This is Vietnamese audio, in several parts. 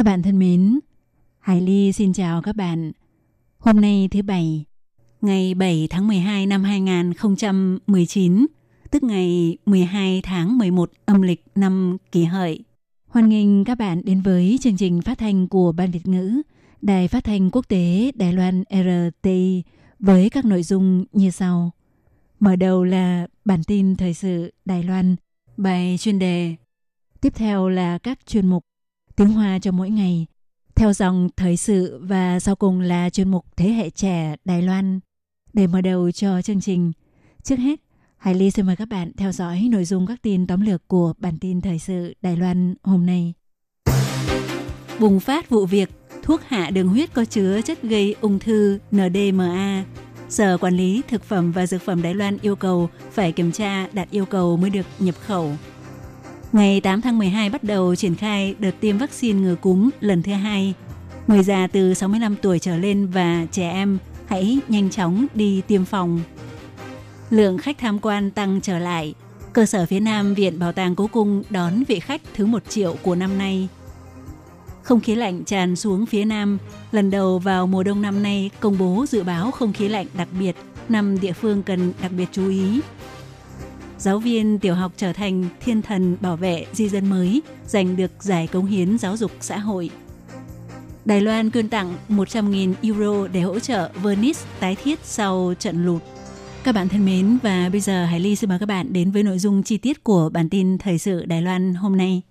Các bạn thân mến, Hải Ly xin chào các bạn. Hôm nay thứ Bảy, ngày 7 tháng 12 năm 2019, tức ngày 12 tháng 11 âm lịch năm kỷ hợi. Hoan nghênh các bạn đến với chương trình phát thanh của Ban Việt ngữ, Đài phát thanh quốc tế Đài Loan RTI với các nội dung như sau. Mở đầu là bản tin thời sự Đài Loan, bài chuyên đề. Tiếp theo là các chuyên mục tiếng Hoa cho mỗi ngày, theo dòng thời sự và sau cùng là chuyên mục Thế hệ trẻ Đài Loan. Để mở đầu cho chương trình, trước hết, Hải Ly xin mời các bạn theo dõi nội dung các tin tóm lược của bản tin thời sự Đài Loan hôm nay. Bùng phát vụ việc thuốc hạ đường huyết có chứa chất gây ung thư NDMA. Sở Quản lý Thực phẩm và Dược phẩm Đài Loan yêu cầu phải kiểm tra đạt yêu cầu mới được nhập khẩu. Ngày 8 tháng 12 bắt đầu triển khai đợt tiêm vaccine ngừa cúm lần thứ hai. Người già từ 65 tuổi trở lên và trẻ em hãy nhanh chóng đi tiêm phòng. Lượng khách tham quan tăng trở lại. Cơ sở phía Nam Viện Bảo tàng Cố Cung đón vị khách thứ 1 triệu của năm nay. Không khí lạnh tràn xuống phía Nam. Lần đầu vào mùa đông năm nay công bố dự báo không khí lạnh đặc biệt, năm địa phương cần đặc biệt chú ý giáo viên tiểu học trở thành thiên thần bảo vệ di dân mới, giành được giải cống hiến giáo dục xã hội. Đài Loan quyên tặng 100.000 euro để hỗ trợ Venice tái thiết sau trận lụt. Các bạn thân mến và bây giờ Hải Ly xin mời các bạn đến với nội dung chi tiết của bản tin thời sự Đài Loan hôm nay.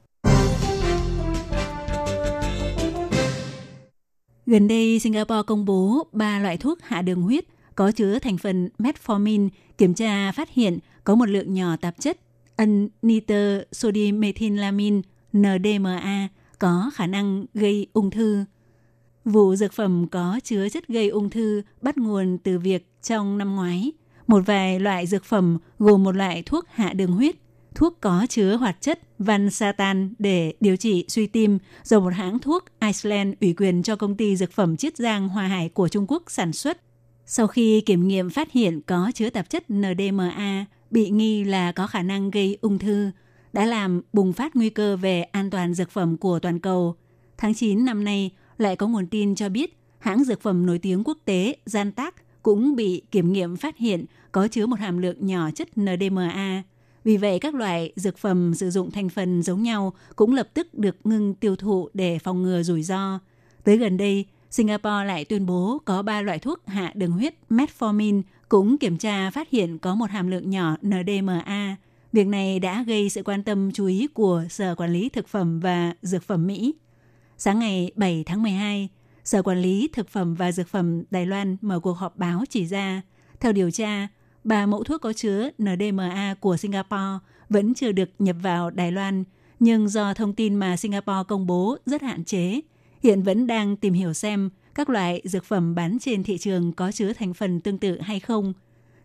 Gần đây, Singapore công bố 3 loại thuốc hạ đường huyết có chứa thành phần metformin kiểm tra phát hiện có một lượng nhỏ tạp chất ân nitơ sodimethylamine NDMA có khả năng gây ung thư. Vụ dược phẩm có chứa chất gây ung thư bắt nguồn từ việc trong năm ngoái, một vài loại dược phẩm gồm một loại thuốc hạ đường huyết, thuốc có chứa hoạt chất Vansatan để điều trị suy tim do một hãng thuốc Iceland ủy quyền cho công ty dược phẩm Chiết Giang Hoa Hải của Trung Quốc sản xuất. Sau khi kiểm nghiệm phát hiện có chứa tạp chất NDMA bị nghi là có khả năng gây ung thư, đã làm bùng phát nguy cơ về an toàn dược phẩm của toàn cầu. Tháng 9 năm nay, lại có nguồn tin cho biết hãng dược phẩm nổi tiếng quốc tế Zantac cũng bị kiểm nghiệm phát hiện có chứa một hàm lượng nhỏ chất NDMA. Vì vậy, các loại dược phẩm sử dụng thành phần giống nhau cũng lập tức được ngưng tiêu thụ để phòng ngừa rủi ro. Tới gần đây, Singapore lại tuyên bố có 3 loại thuốc hạ đường huyết metformin cũng kiểm tra phát hiện có một hàm lượng nhỏ NDMA. Việc này đã gây sự quan tâm chú ý của Sở Quản lý Thực phẩm và Dược phẩm Mỹ. Sáng ngày 7 tháng 12, Sở Quản lý Thực phẩm và Dược phẩm Đài Loan mở cuộc họp báo chỉ ra, theo điều tra, ba mẫu thuốc có chứa NDMA của Singapore vẫn chưa được nhập vào Đài Loan, nhưng do thông tin mà Singapore công bố rất hạn chế, hiện vẫn đang tìm hiểu xem các loại dược phẩm bán trên thị trường có chứa thành phần tương tự hay không.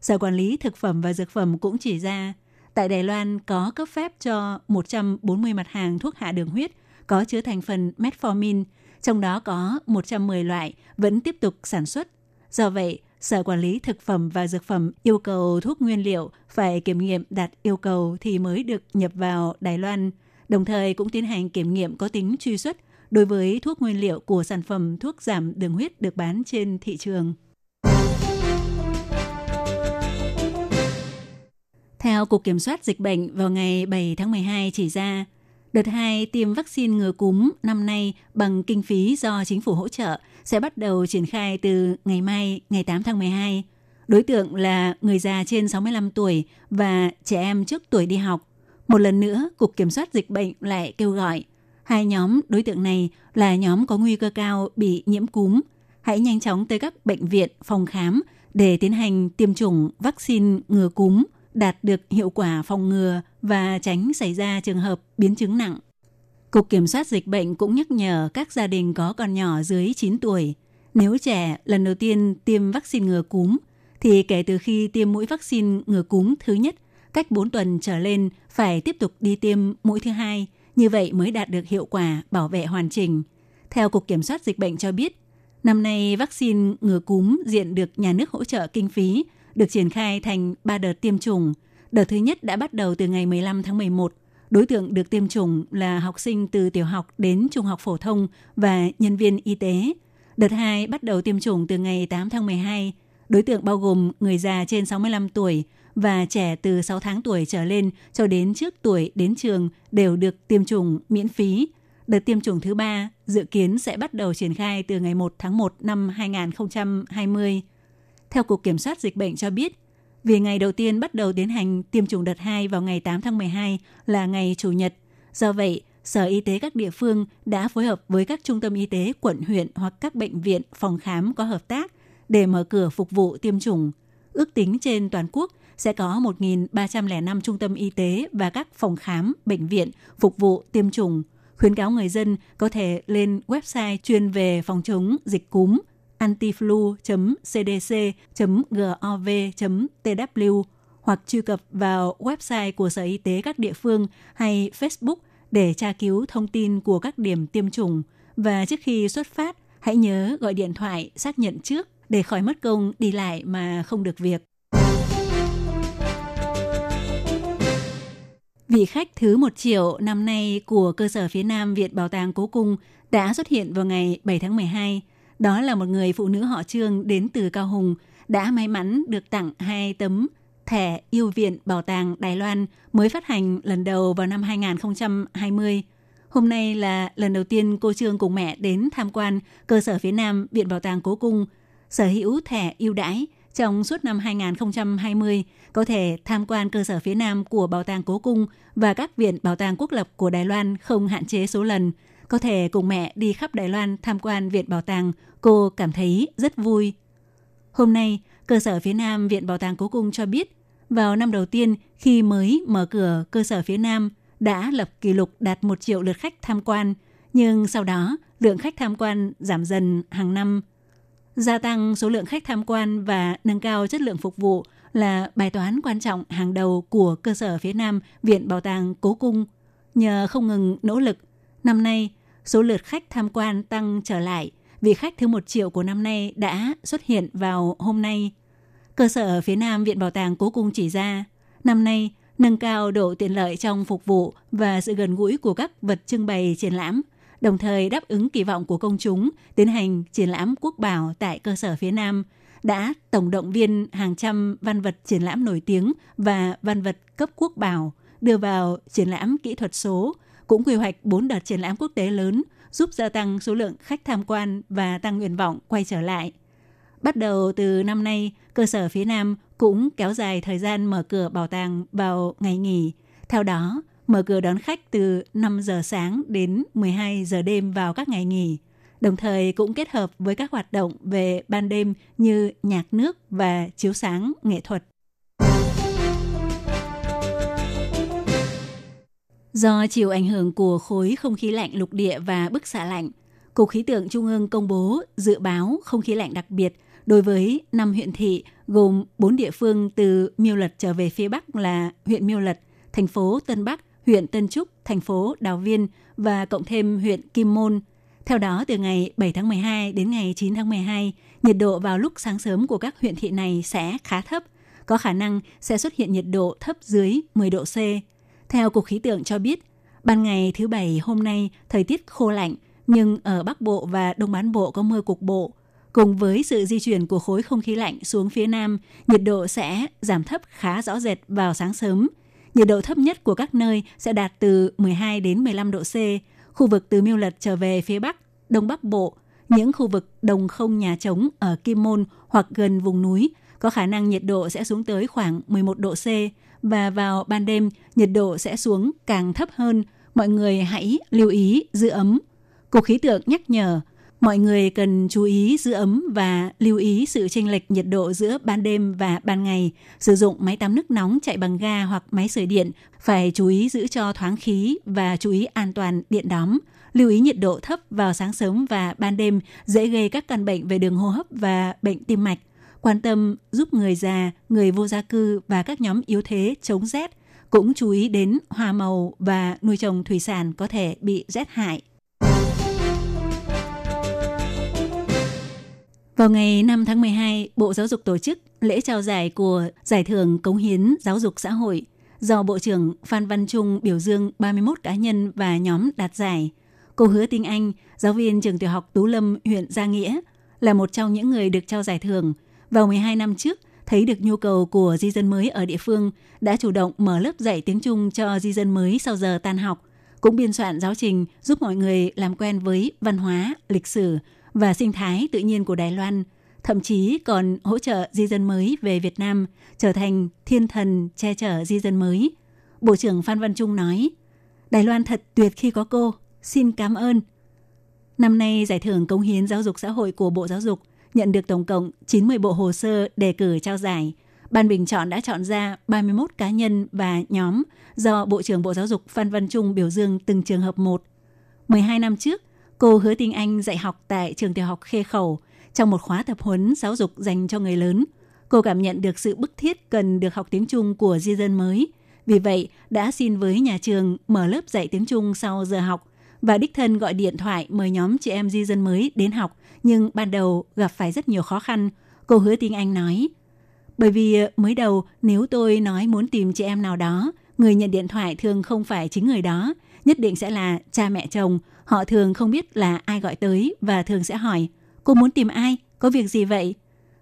Sở Quản lý Thực phẩm và Dược phẩm cũng chỉ ra, tại Đài Loan có cấp phép cho 140 mặt hàng thuốc hạ đường huyết có chứa thành phần metformin, trong đó có 110 loại vẫn tiếp tục sản xuất. Do vậy, Sở Quản lý Thực phẩm và Dược phẩm yêu cầu thuốc nguyên liệu phải kiểm nghiệm đạt yêu cầu thì mới được nhập vào Đài Loan, đồng thời cũng tiến hành kiểm nghiệm có tính truy xuất đối với thuốc nguyên liệu của sản phẩm thuốc giảm đường huyết được bán trên thị trường. Theo Cục Kiểm soát Dịch bệnh vào ngày 7 tháng 12 chỉ ra, đợt 2 tiêm vaccine ngừa cúm năm nay bằng kinh phí do chính phủ hỗ trợ sẽ bắt đầu triển khai từ ngày mai, ngày 8 tháng 12. Đối tượng là người già trên 65 tuổi và trẻ em trước tuổi đi học. Một lần nữa, Cục Kiểm soát Dịch bệnh lại kêu gọi Hai nhóm đối tượng này là nhóm có nguy cơ cao bị nhiễm cúm. Hãy nhanh chóng tới các bệnh viện, phòng khám để tiến hành tiêm chủng vaccine ngừa cúm, đạt được hiệu quả phòng ngừa và tránh xảy ra trường hợp biến chứng nặng. Cục Kiểm soát Dịch bệnh cũng nhắc nhở các gia đình có con nhỏ dưới 9 tuổi, nếu trẻ lần đầu tiên tiêm vaccine ngừa cúm, thì kể từ khi tiêm mũi vaccine ngừa cúm thứ nhất, cách 4 tuần trở lên phải tiếp tục đi tiêm mũi thứ hai, như vậy mới đạt được hiệu quả bảo vệ hoàn chỉnh. Theo Cục Kiểm soát Dịch bệnh cho biết, năm nay vaccine ngừa cúm diện được nhà nước hỗ trợ kinh phí, được triển khai thành 3 đợt tiêm chủng. Đợt thứ nhất đã bắt đầu từ ngày 15 tháng 11. Đối tượng được tiêm chủng là học sinh từ tiểu học đến trung học phổ thông và nhân viên y tế. Đợt 2 bắt đầu tiêm chủng từ ngày 8 tháng 12. Đối tượng bao gồm người già trên 65 tuổi và trẻ từ 6 tháng tuổi trở lên cho đến trước tuổi đến trường đều được tiêm chủng miễn phí. Đợt tiêm chủng thứ ba dự kiến sẽ bắt đầu triển khai từ ngày 1 tháng 1 năm 2020. Theo Cục Kiểm soát Dịch bệnh cho biết, vì ngày đầu tiên bắt đầu tiến hành tiêm chủng đợt 2 vào ngày 8 tháng 12 là ngày Chủ nhật. Do vậy, Sở Y tế các địa phương đã phối hợp với các trung tâm y tế quận huyện hoặc các bệnh viện, phòng khám có hợp tác để mở cửa phục vụ tiêm chủng. Ước tính trên toàn quốc sẽ có 1.305 trung tâm y tế và các phòng khám, bệnh viện phục vụ tiêm chủng. Khuyến cáo người dân có thể lên website chuyên về phòng chống dịch cúm antiflu.cdc.gov.tw hoặc truy cập vào website của Sở Y tế các địa phương hay Facebook để tra cứu thông tin của các điểm tiêm chủng. Và trước khi xuất phát, hãy nhớ gọi điện thoại xác nhận trước để khỏi mất công đi lại mà không được việc. Vị khách thứ 1 triệu năm nay của cơ sở phía Nam Viện Bảo tàng Cố Cung đã xuất hiện vào ngày 7 tháng 12. Đó là một người phụ nữ họ Trương đến từ Cao Hùng, đã may mắn được tặng hai tấm thẻ yêu viện Bảo tàng Đài Loan mới phát hành lần đầu vào năm 2020. Hôm nay là lần đầu tiên cô Trương cùng mẹ đến tham quan cơ sở phía Nam Viện Bảo tàng Cố Cung, sở hữu thẻ ưu đãi trong suốt năm 2020 có thể tham quan cơ sở phía Nam của Bảo tàng Cố Cung và các viện bảo tàng quốc lập của Đài Loan không hạn chế số lần. Có thể cùng mẹ đi khắp Đài Loan tham quan viện bảo tàng, cô cảm thấy rất vui. Hôm nay, cơ sở phía Nam Viện Bảo tàng Cố Cung cho biết, vào năm đầu tiên khi mới mở cửa cơ sở phía Nam đã lập kỷ lục đạt 1 triệu lượt khách tham quan, nhưng sau đó lượng khách tham quan giảm dần hàng năm – Gia tăng số lượng khách tham quan và nâng cao chất lượng phục vụ là bài toán quan trọng hàng đầu của cơ sở phía Nam Viện Bảo tàng Cố Cung. Nhờ không ngừng nỗ lực, năm nay số lượt khách tham quan tăng trở lại. Vị khách thứ một triệu của năm nay đã xuất hiện vào hôm nay. Cơ sở phía Nam Viện Bảo tàng Cố Cung chỉ ra, năm nay nâng cao độ tiện lợi trong phục vụ và sự gần gũi của các vật trưng bày triển lãm – đồng thời đáp ứng kỳ vọng của công chúng tiến hành triển lãm quốc bảo tại cơ sở phía Nam, đã tổng động viên hàng trăm văn vật triển lãm nổi tiếng và văn vật cấp quốc bảo đưa vào triển lãm kỹ thuật số, cũng quy hoạch 4 đợt triển lãm quốc tế lớn giúp gia tăng số lượng khách tham quan và tăng nguyện vọng quay trở lại. Bắt đầu từ năm nay, cơ sở phía Nam cũng kéo dài thời gian mở cửa bảo tàng vào ngày nghỉ. Theo đó, mở cửa đón khách từ 5 giờ sáng đến 12 giờ đêm vào các ngày nghỉ, đồng thời cũng kết hợp với các hoạt động về ban đêm như nhạc nước và chiếu sáng nghệ thuật. Do chịu ảnh hưởng của khối không khí lạnh lục địa và bức xạ lạnh, Cục Khí tượng Trung ương công bố dự báo không khí lạnh đặc biệt đối với 5 huyện thị gồm 4 địa phương từ Miêu Lật trở về phía Bắc là huyện Miêu Lật, thành phố Tân Bắc, huyện Tân Trúc, thành phố Đào Viên và cộng thêm huyện Kim Môn. Theo đó, từ ngày 7 tháng 12 đến ngày 9 tháng 12, nhiệt độ vào lúc sáng sớm của các huyện thị này sẽ khá thấp, có khả năng sẽ xuất hiện nhiệt độ thấp dưới 10 độ C. Theo Cục Khí tượng cho biết, ban ngày thứ Bảy hôm nay thời tiết khô lạnh, nhưng ở Bắc Bộ và Đông Bán Bộ có mưa cục bộ. Cùng với sự di chuyển của khối không khí lạnh xuống phía Nam, nhiệt độ sẽ giảm thấp khá rõ rệt vào sáng sớm – Nhiệt độ thấp nhất của các nơi sẽ đạt từ 12 đến 15 độ C. Khu vực từ Miêu Lật trở về phía Bắc, Đông Bắc Bộ, những khu vực đồng không nhà trống ở Kim Môn hoặc gần vùng núi có khả năng nhiệt độ sẽ xuống tới khoảng 11 độ C và vào ban đêm nhiệt độ sẽ xuống càng thấp hơn. Mọi người hãy lưu ý giữ ấm. Cục khí tượng nhắc nhở Mọi người cần chú ý giữ ấm và lưu ý sự chênh lệch nhiệt độ giữa ban đêm và ban ngày. Sử dụng máy tắm nước nóng chạy bằng ga hoặc máy sưởi điện phải chú ý giữ cho thoáng khí và chú ý an toàn điện đóm. Lưu ý nhiệt độ thấp vào sáng sớm và ban đêm dễ gây các căn bệnh về đường hô hấp và bệnh tim mạch. Quan tâm giúp người già, người vô gia cư và các nhóm yếu thế chống rét. Cũng chú ý đến hoa màu và nuôi trồng thủy sản có thể bị rét hại. Vào ngày 5 tháng 12, Bộ Giáo dục tổ chức lễ trao giải của Giải thưởng Cống hiến Giáo dục xã hội do Bộ trưởng Phan Văn Trung biểu dương 31 cá nhân và nhóm đạt giải. Cô Hứa Tinh Anh, giáo viên trường tiểu học Tú Lâm, huyện Gia Nghĩa, là một trong những người được trao giải thưởng. Vào 12 năm trước, thấy được nhu cầu của di dân mới ở địa phương, đã chủ động mở lớp dạy tiếng Trung cho di dân mới sau giờ tan học, cũng biên soạn giáo trình giúp mọi người làm quen với văn hóa, lịch sử, và sinh thái tự nhiên của Đài Loan, thậm chí còn hỗ trợ di dân mới về Việt Nam trở thành thiên thần che chở di dân mới. Bộ trưởng Phan Văn Trung nói, Đài Loan thật tuyệt khi có cô, xin cảm ơn. Năm nay, Giải thưởng Cống hiến Giáo dục Xã hội của Bộ Giáo dục nhận được tổng cộng 90 bộ hồ sơ đề cử trao giải. Ban bình chọn đã chọn ra 31 cá nhân và nhóm do Bộ trưởng Bộ Giáo dục Phan Văn Trung biểu dương từng trường hợp một. 12 năm trước, Cô Hứa Tinh Anh dạy học tại trường tiểu học Khê Khẩu trong một khóa tập huấn giáo dục dành cho người lớn. Cô cảm nhận được sự bức thiết cần được học tiếng Trung của di dân mới. Vì vậy, đã xin với nhà trường mở lớp dạy tiếng Trung sau giờ học và đích thân gọi điện thoại mời nhóm chị em di dân mới đến học. Nhưng ban đầu gặp phải rất nhiều khó khăn. Cô Hứa Tinh Anh nói, bởi vì ờ, mới đầu nếu tôi nói muốn tìm chị em nào đó, người nhận điện thoại thường không phải chính người đó, nhất định sẽ là cha mẹ chồng Họ thường không biết là ai gọi tới và thường sẽ hỏi, cô muốn tìm ai, có việc gì vậy?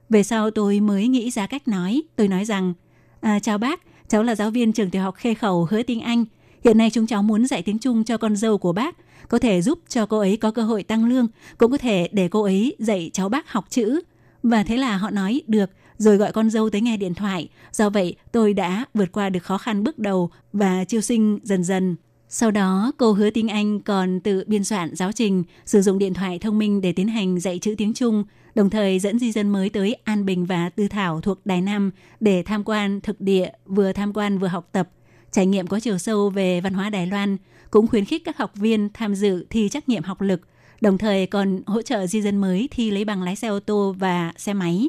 Về sau tôi mới nghĩ ra cách nói, tôi nói rằng, à, chào bác, cháu là giáo viên trường tiểu học Khê Khẩu Hứa Tiếng Anh. Hiện nay chúng cháu muốn dạy tiếng Trung cho con dâu của bác, có thể giúp cho cô ấy có cơ hội tăng lương, cũng có thể để cô ấy dạy cháu bác học chữ. Và thế là họ nói được, rồi gọi con dâu tới nghe điện thoại. Do vậy, tôi đã vượt qua được khó khăn bước đầu và chiêu sinh dần dần. Sau đó, cô hứa tiếng Anh còn tự biên soạn giáo trình, sử dụng điện thoại thông minh để tiến hành dạy chữ tiếng Trung, đồng thời dẫn di dân mới tới An Bình và Tư Thảo thuộc Đài Nam để tham quan thực địa, vừa tham quan vừa học tập, trải nghiệm có chiều sâu về văn hóa Đài Loan, cũng khuyến khích các học viên tham dự thi trắc nghiệm học lực, đồng thời còn hỗ trợ di dân mới thi lấy bằng lái xe ô tô và xe máy.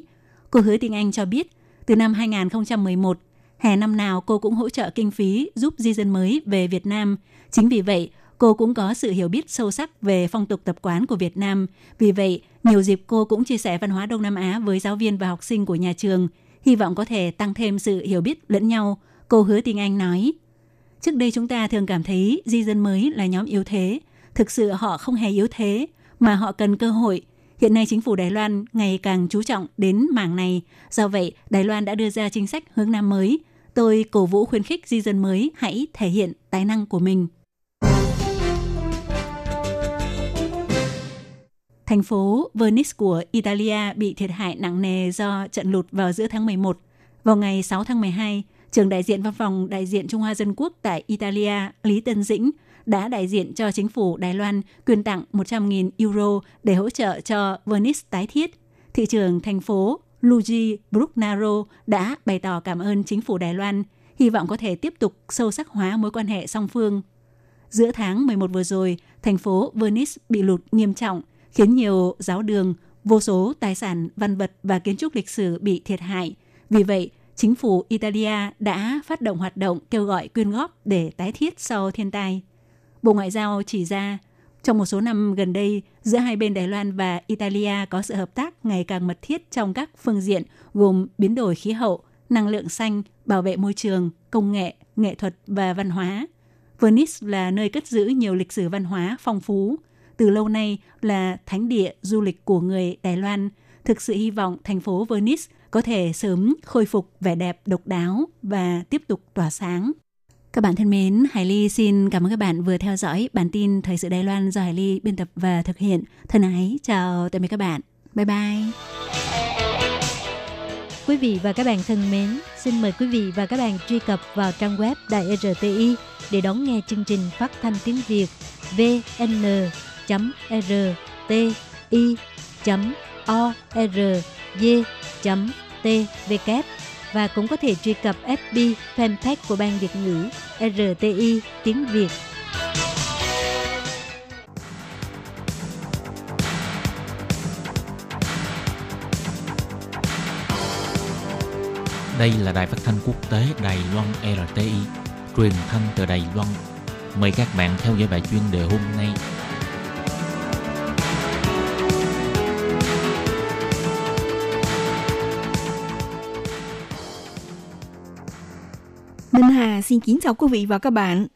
Cô hứa tiếng Anh cho biết, từ năm 2011, Hè năm nào cô cũng hỗ trợ kinh phí giúp di dân mới về Việt Nam. Chính vì vậy, cô cũng có sự hiểu biết sâu sắc về phong tục tập quán của Việt Nam. Vì vậy, nhiều dịp cô cũng chia sẻ văn hóa Đông Nam Á với giáo viên và học sinh của nhà trường, hy vọng có thể tăng thêm sự hiểu biết lẫn nhau. Cô hứa tiếng Anh nói, Trước đây chúng ta thường cảm thấy di dân mới là nhóm yếu thế. Thực sự họ không hề yếu thế, mà họ cần cơ hội. Hiện nay chính phủ Đài Loan ngày càng chú trọng đến mảng này. Do vậy, Đài Loan đã đưa ra chính sách hướng Nam mới – Tôi cổ vũ khuyến khích di dân mới hãy thể hiện tài năng của mình. Thành phố Venice của Italia bị thiệt hại nặng nề do trận lụt vào giữa tháng 11. Vào ngày 6 tháng 12, trưởng đại diện văn phòng đại diện Trung Hoa Dân Quốc tại Italia Lý Tân Dĩnh đã đại diện cho chính phủ Đài Loan quyên tặng 100.000 euro để hỗ trợ cho Venice tái thiết. Thị trường thành phố Luigi Brugnaro đã bày tỏ cảm ơn chính phủ Đài Loan, hy vọng có thể tiếp tục sâu sắc hóa mối quan hệ song phương. Giữa tháng 11 vừa rồi, thành phố Venice bị lụt nghiêm trọng, khiến nhiều giáo đường, vô số tài sản, văn vật và kiến trúc lịch sử bị thiệt hại. Vì vậy, chính phủ Italia đã phát động hoạt động kêu gọi quyên góp để tái thiết sau thiên tai. Bộ Ngoại giao chỉ ra trong một số năm gần đây, giữa hai bên Đài Loan và Italia có sự hợp tác ngày càng mật thiết trong các phương diện gồm biến đổi khí hậu, năng lượng xanh, bảo vệ môi trường, công nghệ, nghệ thuật và văn hóa. Venice là nơi cất giữ nhiều lịch sử văn hóa phong phú, từ lâu nay là thánh địa du lịch của người Đài Loan. Thực sự hy vọng thành phố Venice có thể sớm khôi phục vẻ đẹp độc đáo và tiếp tục tỏa sáng. Các bạn thân mến, Hải Ly xin cảm ơn các bạn vừa theo dõi bản tin Thời sự Đài Loan do Hải Ly biên tập và thực hiện. Thân ái, chào tạm biệt các bạn. Bye bye. Quý vị và các bạn thân mến, xin mời quý vị và các bạn truy cập vào trang web Đài RTI để đón nghe chương trình phát thanh tiếng Việt vn.rti.org.tvk và cũng có thể truy cập FB fanpage của Ban Việt ngữ RTI tiếng Việt. Đây là đài phát thanh quốc tế Đài Loan RTI, truyền thanh từ Đài Loan. Mời các bạn theo dõi bài chuyên đề hôm nay. Xin kính chào quý vị và các bạn.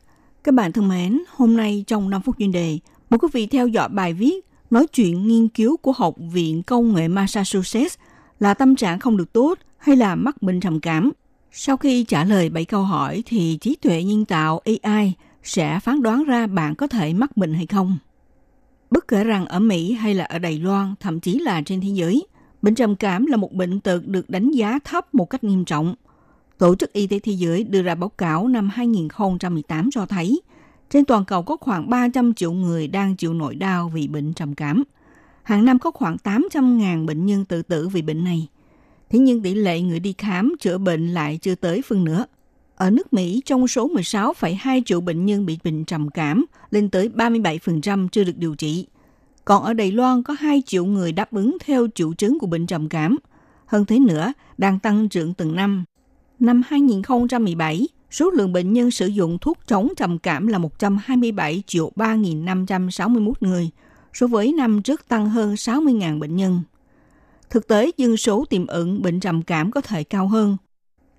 Các bạn thân mến, hôm nay trong 5 phút chuyên đề, mời quý vị theo dõi bài viết nói chuyện nghiên cứu của Học viện Công nghệ Massachusetts là tâm trạng không được tốt hay là mắc bệnh trầm cảm. Sau khi trả lời 7 câu hỏi thì trí tuệ nhân tạo AI sẽ phán đoán ra bạn có thể mắc bệnh hay không. Bất kể rằng ở Mỹ hay là ở Đài Loan, thậm chí là trên thế giới, bệnh trầm cảm là một bệnh tật được đánh giá thấp một cách nghiêm trọng. Tổ chức Y tế Thế giới đưa ra báo cáo năm 2018 cho thấy, trên toàn cầu có khoảng 300 triệu người đang chịu nỗi đau vì bệnh trầm cảm. Hàng năm có khoảng 800.000 bệnh nhân tự tử vì bệnh này. Thế nhưng tỷ lệ người đi khám chữa bệnh lại chưa tới phân nửa. Ở nước Mỹ, trong số 16,2 triệu bệnh nhân bị bệnh trầm cảm, lên tới 37% chưa được điều trị. Còn ở Đài Loan có 2 triệu người đáp ứng theo triệu chứng của bệnh trầm cảm. Hơn thế nữa, đang tăng trưởng từng năm. Năm 2017, số lượng bệnh nhân sử dụng thuốc chống trầm cảm là 127 triệu 3.561 người, so với năm trước tăng hơn 60.000 bệnh nhân. Thực tế, dân số tiềm ẩn bệnh trầm cảm có thể cao hơn.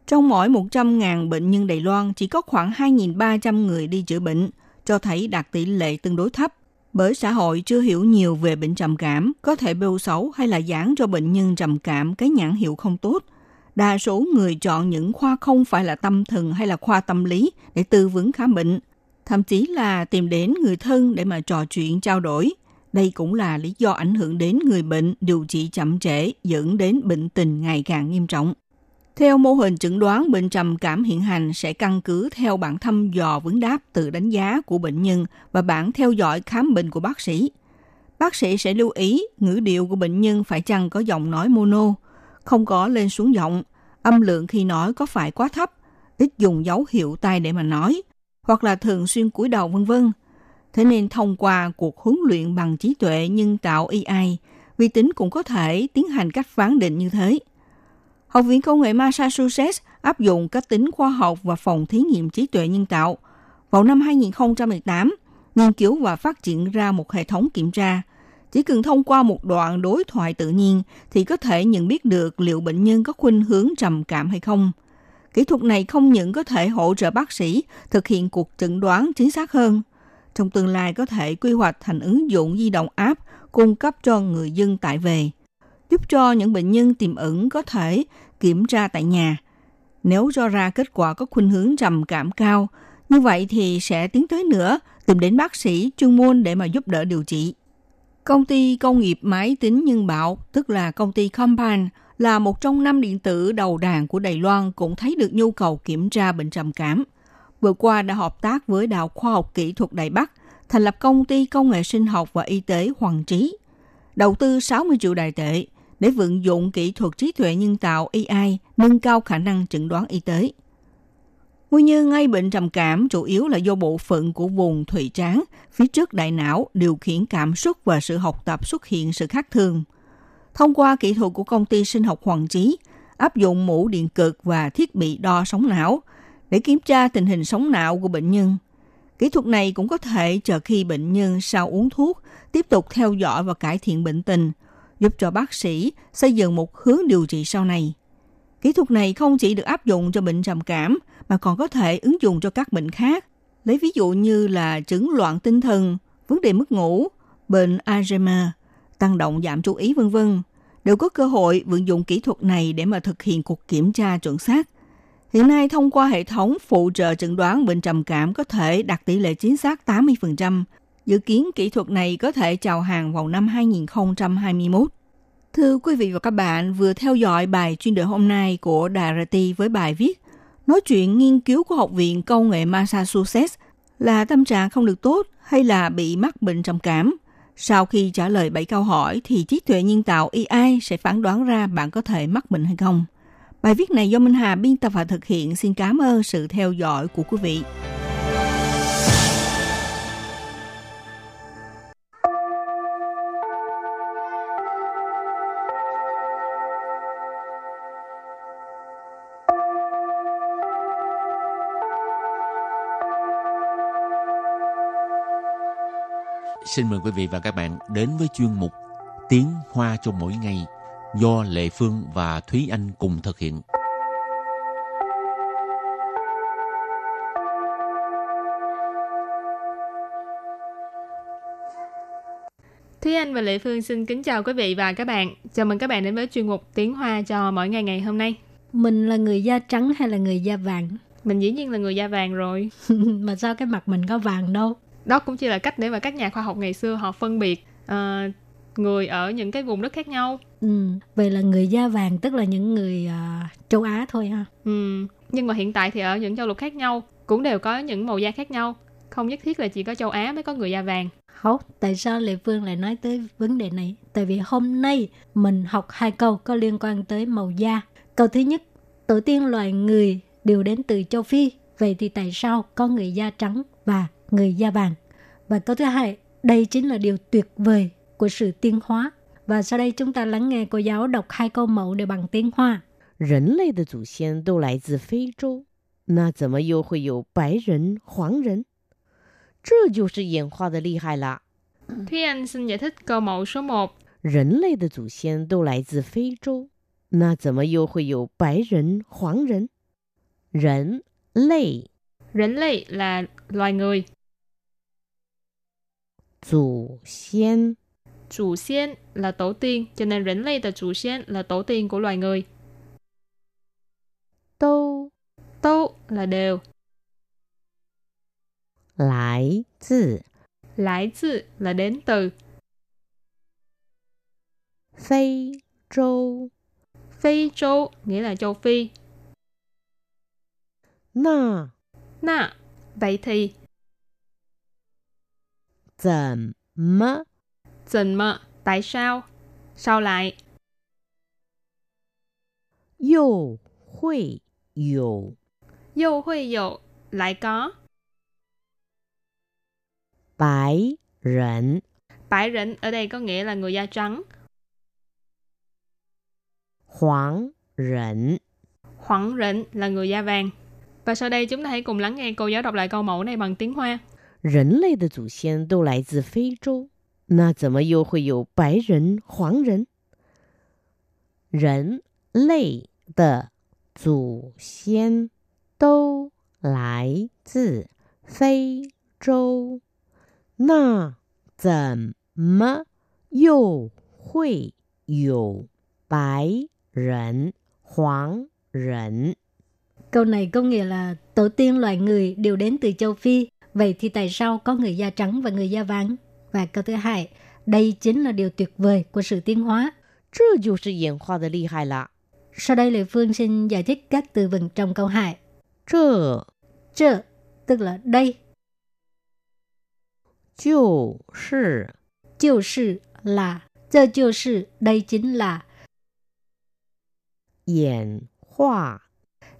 Trong mỗi 100.000 bệnh nhân Đài Loan chỉ có khoảng 2.300 người đi chữa bệnh, cho thấy đạt tỷ lệ tương đối thấp. Bởi xã hội chưa hiểu nhiều về bệnh trầm cảm, có thể bêu xấu hay là giảng cho bệnh nhân trầm cảm cái nhãn hiệu không tốt. Đa số người chọn những khoa không phải là tâm thần hay là khoa tâm lý để tư vấn khám bệnh, thậm chí là tìm đến người thân để mà trò chuyện trao đổi. Đây cũng là lý do ảnh hưởng đến người bệnh điều trị chậm trễ dẫn đến bệnh tình ngày càng nghiêm trọng. Theo mô hình chẩn đoán bệnh trầm cảm hiện hành sẽ căn cứ theo bản thăm dò vấn đáp tự đánh giá của bệnh nhân và bản theo dõi khám bệnh của bác sĩ. Bác sĩ sẽ lưu ý ngữ điệu của bệnh nhân phải chăng có giọng nói mono, không có lên xuống giọng, âm lượng khi nói có phải quá thấp, ít dùng dấu hiệu tay để mà nói, hoặc là thường xuyên cúi đầu vân vân. Thế nên thông qua cuộc huấn luyện bằng trí tuệ nhân tạo AI, vi tính cũng có thể tiến hành cách phán định như thế. Học viện Công nghệ Massachusetts áp dụng cách tính khoa học và phòng thí nghiệm trí tuệ nhân tạo. Vào năm 2018, nghiên cứu và phát triển ra một hệ thống kiểm tra. Chỉ cần thông qua một đoạn đối thoại tự nhiên thì có thể nhận biết được liệu bệnh nhân có khuynh hướng trầm cảm hay không. Kỹ thuật này không những có thể hỗ trợ bác sĩ thực hiện cuộc chẩn đoán chính xác hơn, trong tương lai có thể quy hoạch thành ứng dụng di động app cung cấp cho người dân tại về giúp cho những bệnh nhân tiềm ẩn có thể kiểm tra tại nhà. Nếu cho ra kết quả có khuynh hướng trầm cảm cao, như vậy thì sẽ tiến tới nữa tìm đến bác sĩ chuyên môn để mà giúp đỡ điều trị. Công ty công nghiệp máy tính nhân bảo, tức là công ty Compan, là một trong năm điện tử đầu đàn của Đài Loan cũng thấy được nhu cầu kiểm tra bệnh trầm cảm. Vừa qua đã hợp tác với Đạo Khoa học Kỹ thuật Đài Bắc, thành lập công ty công nghệ sinh học và y tế Hoàng Trí. Đầu tư 60 triệu đài tệ, để vận dụng kỹ thuật trí tuệ nhân tạo AI nâng cao khả năng chẩn đoán y tế. Nguyên nhân gây bệnh trầm cảm chủ yếu là do bộ phận của vùng thùy trán phía trước đại não điều khiển cảm xúc và sự học tập xuất hiện sự khác thường. Thông qua kỹ thuật của công ty sinh học Hoàng Trí, áp dụng mũ điện cực và thiết bị đo sóng não để kiểm tra tình hình sóng não của bệnh nhân. Kỹ thuật này cũng có thể chờ khi bệnh nhân sau uống thuốc tiếp tục theo dõi và cải thiện bệnh tình – giúp cho bác sĩ xây dựng một hướng điều trị sau này. Kỹ thuật này không chỉ được áp dụng cho bệnh trầm cảm mà còn có thể ứng dụng cho các bệnh khác. Lấy ví dụ như là chứng loạn tinh thần, vấn đề mất ngủ, bệnh Alzheimer, tăng động giảm chú ý vân vân đều có cơ hội vận dụng kỹ thuật này để mà thực hiện cuộc kiểm tra chuẩn xác. Hiện nay thông qua hệ thống phụ trợ chẩn đoán bệnh trầm cảm có thể đạt tỷ lệ chính xác 80%, Dự kiến kỹ thuật này có thể chào hàng vào năm 2021. Thưa quý vị và các bạn, vừa theo dõi bài chuyên đề hôm nay của Đài RT với bài viết Nói chuyện nghiên cứu của Học viện Công nghệ Massachusetts là tâm trạng không được tốt hay là bị mắc bệnh trầm cảm Sau khi trả lời 7 câu hỏi thì trí tuệ nhân tạo AI sẽ phán đoán ra bạn có thể mắc bệnh hay không. Bài viết này do Minh Hà biên tập và thực hiện. Xin cảm ơn sự theo dõi của quý vị. Xin mời quý vị và các bạn đến với chuyên mục Tiếng Hoa cho mỗi ngày do Lệ Phương và Thúy Anh cùng thực hiện. Thúy Anh và Lệ Phương xin kính chào quý vị và các bạn. Chào mừng các bạn đến với chuyên mục Tiếng Hoa cho mỗi ngày ngày hôm nay. Mình là người da trắng hay là người da vàng? Mình dĩ nhiên là người da vàng rồi. mà sao cái mặt mình có vàng đâu? Đó cũng chỉ là cách để mà các nhà khoa học ngày xưa họ phân biệt uh, người ở những cái vùng đất khác nhau. Ừ vậy là người da vàng tức là những người uh, châu á thôi ha? Ừ nhưng mà hiện tại thì ở những châu lục khác nhau cũng đều có những màu da khác nhau. Không nhất thiết là chỉ có châu á mới có người da vàng. Không tại sao lệ phương lại nói tới vấn đề này? Tại vì hôm nay mình học hai câu có liên quan tới màu da. Câu thứ nhất tổ tiên loài người đều đến từ châu phi. Vậy thì tại sao có người da trắng và người da vàng. Và câu thứ hai, đây chính là điều tuyệt vời của sự tiến hóa. Và sau đây chúng ta lắng nghe cô giáo đọc hai câu mẫu để bằng tiếng Hoa. 人类的祖先都来自非洲，那怎么又会有白人、黄人？这就是演化的厉害啦。Thúy Anh xin giải thích câu mẫu số 1. 人类的祖先都来自非洲，那怎么又会有白人、黄人？人类，人类 là loài người. 祖先 Chủ xiên là tổ tiên, cho nên rỉnh lây là chủ xiên là tổ tiên của loài người. Tô Tô là đều. Lại từ Lại từ là đến từ. Phi châu Phi châu nghĩa là châu Phi. Na Na, vậy thì 怎么 Dần mơ, tại sao? Sao lại? 又会有 Dâu huy dụ, lại có. 白人、 Bãi rỉnh ở đây có nghĩa là người da trắng. 黄人？ Hoảng rỉnh là người da vàng. Và sau đây chúng ta hãy cùng lắng nghe cô giáo đọc lại câu mẫu này bằng tiếng Hoa. 人类的祖先都来自非洲，那怎么又会有白人、黄人？人类的祖先都来自非洲，那怎么又会有白人、黄人？ Câu này có nghĩa là tổ tiên loài người đều đến từ châu Phi. Vậy thì tại sao có người da trắng và người da vàng? Và câu thứ hai, đây chính là điều tuyệt vời của sự tiến hóa. Sau đây Lệ Phương xin giải thích các từ vựng trong câu hai. Chơ Chơ tức là đây. Chiu sư là Chơ chiu sư đây chính là Diễn hoa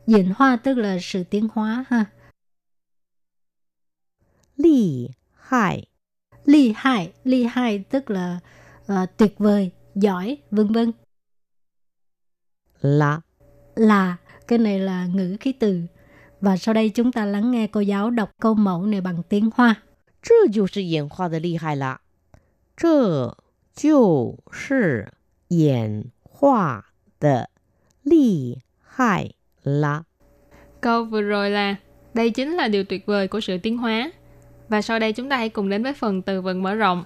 Diễn hoa tức là sự tiến hóa ha. 厉害 Ly hại, ly hại tức là ờ, tuyệt vời, giỏi, vân vân. 啦。 Là, cái này là ngữ khí từ. Và sau đây chúng ta lắng nghe cô giáo đọc câu mẫu này bằng tiếng Hoa. 这就是演化的厉害了，这就是演化的厉害了。 Câu vừa rồi là đây chính là điều tuyệt vời của sự tiến hóa. Và sau đây chúng ta hãy cùng đến với phần từ vựng mở rộng.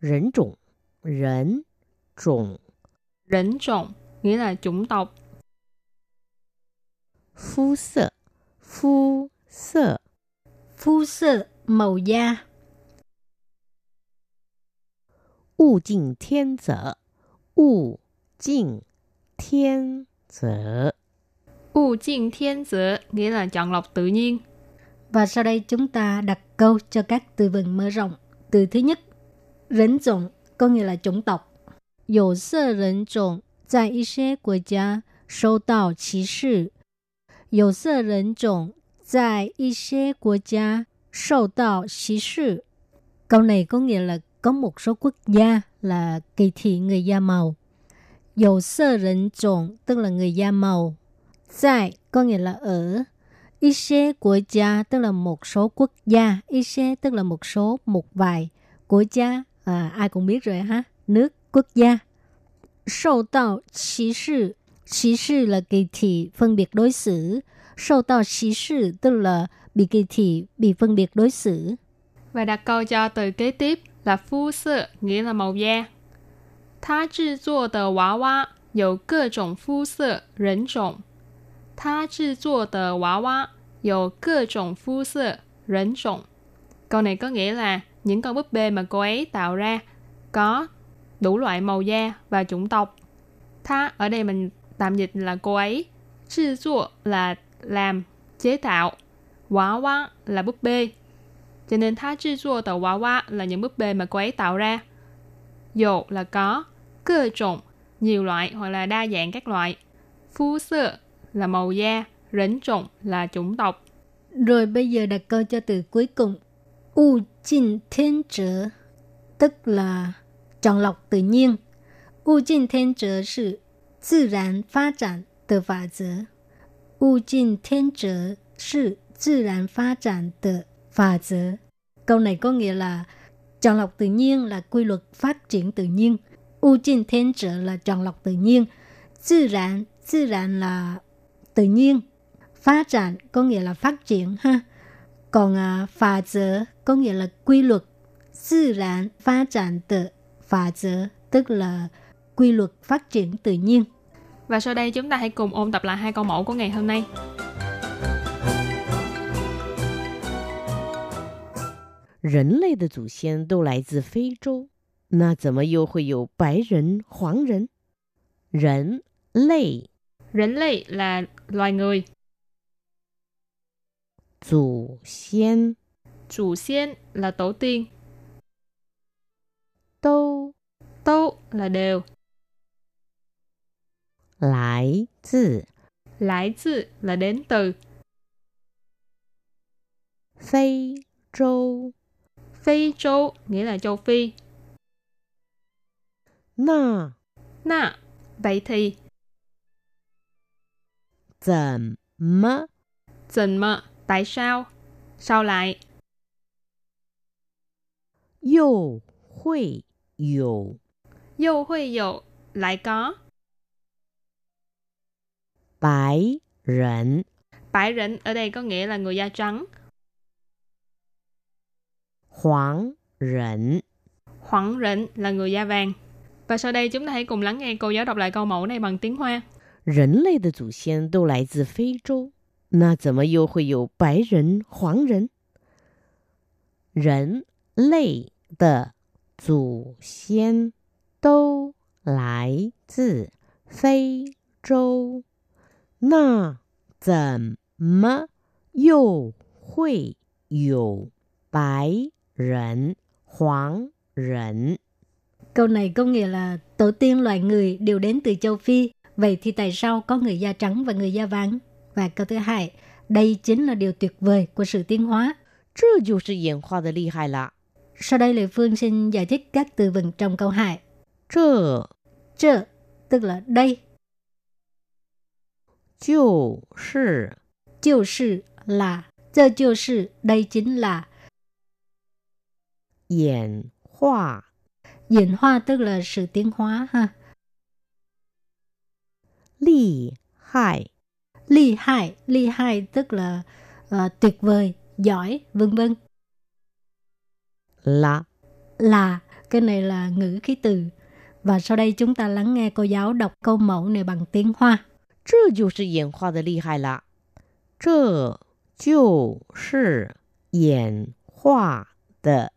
Rỉnh chủng Rỉnh chủng Rỉnh chủng nghĩa là chủng tộc. Phu sợ Phu sợ Phu sợ màu da. 物竞天择，物竞 天择， U Jin Thiên择nghĩa là chọn lọc tự nhiên. Và sau đây chúng ta đặt câu cho các từ vựng mở rộng. Từ thứ nhất, rỉnh chủng có nghĩa là chủng tộc. 有色人种在一些国家受到歧视。有色人种在一些国家受到歧视。Câu này có nghĩa là có một số quốc gia là kỳ thị người da màu. Dầu sơ rỉnh trộn tức là người da màu. Tại có nghĩa là ở. Y xế của gia tức là một số quốc gia. Y xế tức là một số một vài. Của gia à, ai cũng biết rồi ha. Nước quốc gia. Sâu tạo chỉ sự. Chỉ sự là kỳ thị phân biệt đối xử. Sâu tạo chỉ sự tức là bị kỳ thị, bị phân biệt đối xử. Và đặt câu cho từ kế tiếp là phu sơ, nghĩa là màu da. 他制作的娃娃有各种肤色人种。他制作的娃娃有各种肤色人种。Câu này có nghĩa là những con búp bê mà cô ấy tạo ra có đủ loại màu da và chủng tộc. Tha ở đây mình tạm dịch là cô ấy.制作 là làm, chế tạo. Quả hoa là búp bê. Cho nên tha制作的娃娃 là những búp bê mà cô ấy tạo ra. Dồ là có, cơ trộn, nhiều loại hoặc là đa dạng các loại. Phu sơ là màu da, rỉnh trộn là chủng tộc. Rồi bây giờ đặt câu cho từ cuối cùng. U jin thiên trở, tức là chọn lọc tự nhiên. U jin thiên trở là tự然发展的法则。物竞天择是自然发展的 Phà dỡ. Câu này có nghĩa là chọn lọc tự nhiên là quy luật phát triển tự nhiên. U trình thiên trở là chọn lọc tự nhiên. Tự nhiên tự nhiên là tự nhiên. Phát triển có nghĩa là phát triển ha. Còn à, phà dỡ có nghĩa là quy luật. Tự nhiên phát triển tự phà dỡ tức là quy luật phát triển tự nhiên. Và sau đây chúng ta hãy cùng ôn tập lại hai câu mẫu của ngày hôm nay. 人类的祖先都来自非洲，那怎么又会有白人、黄人？人类 Rỉnh lì là loài người, 祖先 chủ xiên là tổ tiên, 都 tô là đều, 来自 lại từ là đến từ, 非洲。 phi châu nghĩa là châu Phi. Na Na Vậy thì Zần mơ。Zần mơ Tại sao? sao lại Yêu hội yêu Yêu hội yêu Lại có。Bái rẩn Bái rẩn ở đây có nghĩa là người da trắng。黄人？ Hoảng rỉnh là người da vàng. Và sau đây chúng ta hãy cùng lắng nghe cô giáo đọc lại câu mẫu này bằng tiếng Hoa. 人类的祖先都来自非洲，那怎么又会有白人、黄人？人类的祖先都来自非洲，那怎么又会有白 人, hoàng rẩn. Câu này có nghĩa là tổ tiên loài người đều đến từ châu Phi, vậy thì tại sao có người da trắng và người da vàng? Và câu thứ hai, đây chính là điều tuyệt vời của sự tiến hóa. Sau đây Lệ Phương xin giải thích các từ vựng trong câu hai. Chơ Chơ tức là đây. Chiu sư Chiu sư là Chơ chiu sư đây chính là 演化 diễn hoa tức là sự tiến hóa ha. 厉害 Ly hai, ly hai tức là ờ, tuyệt vời, giỏi, vân vân. 啦！ Là, cái này là ngữ khí từ. Và sau đây chúng ta lắng nghe cô giáo đọc câu mẫu này bằng tiếng Hoa. 这就是演化的厉害啦！这就是演化的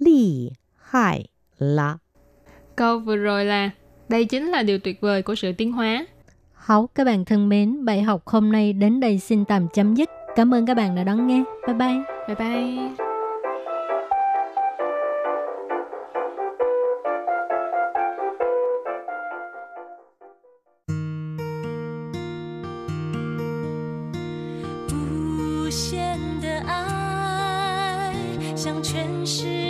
Li hại là Câu vừa rồi là đây chính là điều tuyệt vời của sự tiến hóa. Hảo các bạn thân mến, bài học hôm nay đến đây xin tạm chấm dứt. Cảm ơn các bạn đã đón nghe. Bye bye. Bye bye. Hãy subscribe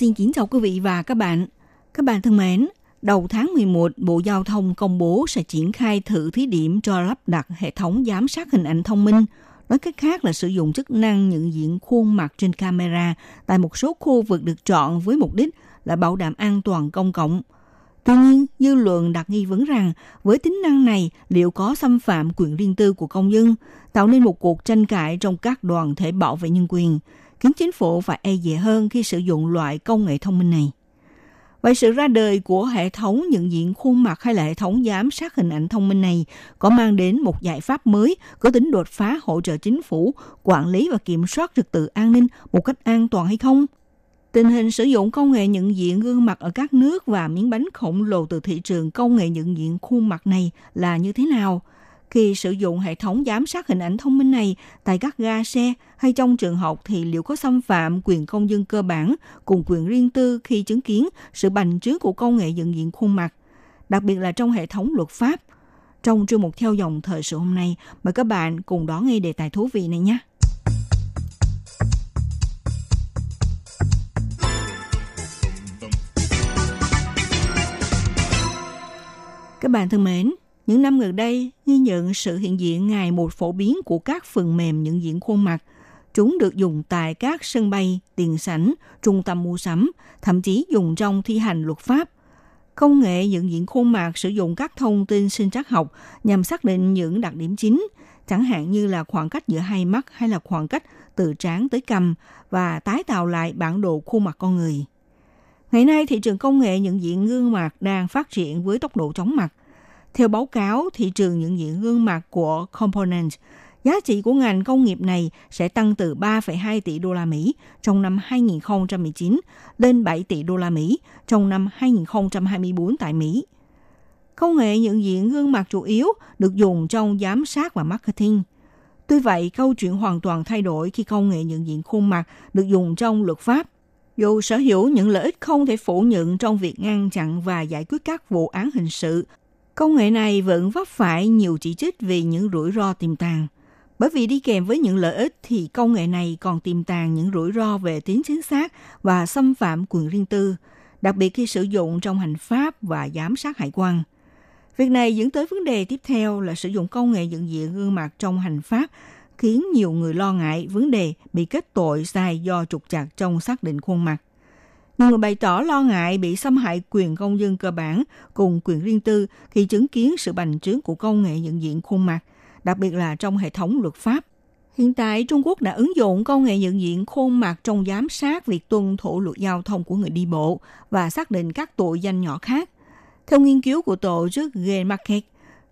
Xin kính chào quý vị và các bạn. Các bạn thân mến, đầu tháng 11, Bộ Giao thông công bố sẽ triển khai thử thí điểm cho lắp đặt hệ thống giám sát hình ảnh thông minh. Nói cách khác là sử dụng chức năng nhận diện khuôn mặt trên camera tại một số khu vực được chọn với mục đích là bảo đảm an toàn công cộng. Tuy nhiên, dư luận đặt nghi vấn rằng với tính năng này liệu có xâm phạm quyền riêng tư của công dân, tạo nên một cuộc tranh cãi trong các đoàn thể bảo vệ nhân quyền khiến chính phủ phải e dè hơn khi sử dụng loại công nghệ thông minh này. Vậy sự ra đời của hệ thống nhận diện khuôn mặt hay là hệ thống giám sát hình ảnh thông minh này có mang đến một giải pháp mới có tính đột phá hỗ trợ chính phủ quản lý và kiểm soát trật tự an ninh một cách an toàn hay không? Tình hình sử dụng công nghệ nhận diện gương mặt ở các nước và miếng bánh khổng lồ từ thị trường công nghệ nhận diện khuôn mặt này là như thế nào? Khi sử dụng hệ thống giám sát hình ảnh thông minh này tại các ga xe hay trong trường học thì liệu có xâm phạm quyền công dân cơ bản cùng quyền riêng tư khi chứng kiến sự bành trướng của công nghệ nhận diện khuôn mặt, đặc biệt là trong hệ thống luật pháp? Trong chương mục theo dòng thời sự hôm nay, mời các bạn cùng đón nghe đề tài thú vị này nhé. Các bạn thân mến, những năm gần đây, ghi nhận sự hiện diện ngày một phổ biến của các phần mềm nhận diện khuôn mặt. Chúng được dùng tại các sân bay, tiền sảnh, trung tâm mua sắm, thậm chí dùng trong thi hành luật pháp. Công nghệ nhận diện khuôn mặt sử dụng các thông tin sinh trắc học nhằm xác định những đặc điểm chính, chẳng hạn như là khoảng cách giữa hai mắt hay là khoảng cách từ trán tới cằm và tái tạo lại bản đồ khuôn mặt con người. Ngày nay, thị trường công nghệ nhận diện gương mặt đang phát triển với tốc độ chóng mặt. Theo báo cáo thị trường nhận diện gương mặt của Component, giá trị của ngành công nghiệp này sẽ tăng từ 3,2 tỷ đô la Mỹ trong năm 2019 lên 7 tỷ đô la Mỹ trong năm 2024 tại Mỹ. Công nghệ nhận diện gương mặt chủ yếu được dùng trong giám sát và marketing. Tuy vậy, câu chuyện hoàn toàn thay đổi khi công nghệ nhận diện khuôn mặt được dùng trong luật pháp. Dù sở hữu những lợi ích không thể phủ nhận trong việc ngăn chặn và giải quyết các vụ án hình sự Công nghệ này vẫn vấp phải nhiều chỉ trích vì những rủi ro tiềm tàng. Bởi vì đi kèm với những lợi ích thì công nghệ này còn tiềm tàng những rủi ro về tính chính xác và xâm phạm quyền riêng tư, đặc biệt khi sử dụng trong hành pháp và giám sát hải quan. Việc này dẫn tới vấn đề tiếp theo là sử dụng công nghệ nhận diện gương mặt trong hành pháp khiến nhiều người lo ngại vấn đề bị kết tội sai do trục chặt trong xác định khuôn mặt. Nhiều người bày tỏ lo ngại bị xâm hại quyền công dân cơ bản cùng quyền riêng tư khi chứng kiến sự bành trướng của công nghệ nhận diện khuôn mặt, đặc biệt là trong hệ thống luật pháp. Hiện tại, Trung Quốc đã ứng dụng công nghệ nhận diện khuôn mặt trong giám sát việc tuân thủ luật giao thông của người đi bộ và xác định các tội danh nhỏ khác. Theo nghiên cứu của tổ chức Game Market,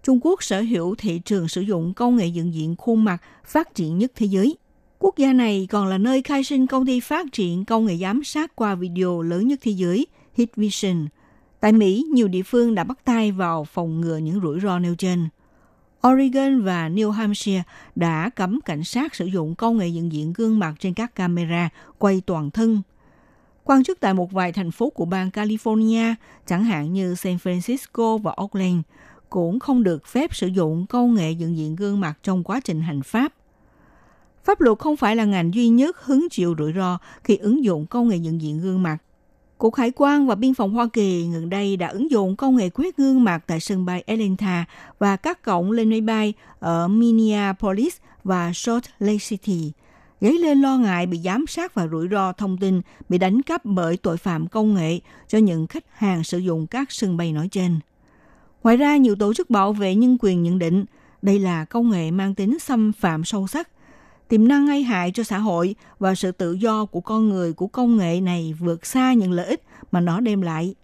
Trung Quốc sở hữu thị trường sử dụng công nghệ nhận diện khuôn mặt phát triển nhất thế giới. Quốc gia này còn là nơi khai sinh công ty phát triển công nghệ giám sát qua video lớn nhất thế giới, Hitvision. Tại Mỹ, nhiều địa phương đã bắt tay vào phòng ngừa những rủi ro nêu trên. Oregon và New Hampshire đã cấm cảnh sát sử dụng công nghệ nhận diện gương mặt trên các camera quay toàn thân. Quan chức tại một vài thành phố của bang California, chẳng hạn như San Francisco và Oakland, cũng không được phép sử dụng công nghệ nhận diện gương mặt trong quá trình hành pháp. Pháp luật không phải là ngành duy nhất hứng chịu rủi ro khi ứng dụng công nghệ nhận diện gương mặt. Cục Hải quan và Biên phòng Hoa Kỳ gần đây đã ứng dụng công nghệ quét gương mặt tại sân bay Atlanta và các cổng lên máy bay ở Minneapolis và Salt Lake City, dấy lên lo ngại bị giám sát và rủi ro thông tin bị đánh cắp bởi tội phạm công nghệ cho những khách hàng sử dụng các sân bay nói trên. Ngoài ra, nhiều tổ chức bảo vệ nhân quyền nhận định đây là công nghệ mang tính xâm phạm sâu sắc tiềm năng gây hại cho xã hội và sự tự do của con người của công nghệ này vượt xa những lợi ích mà nó đem lại.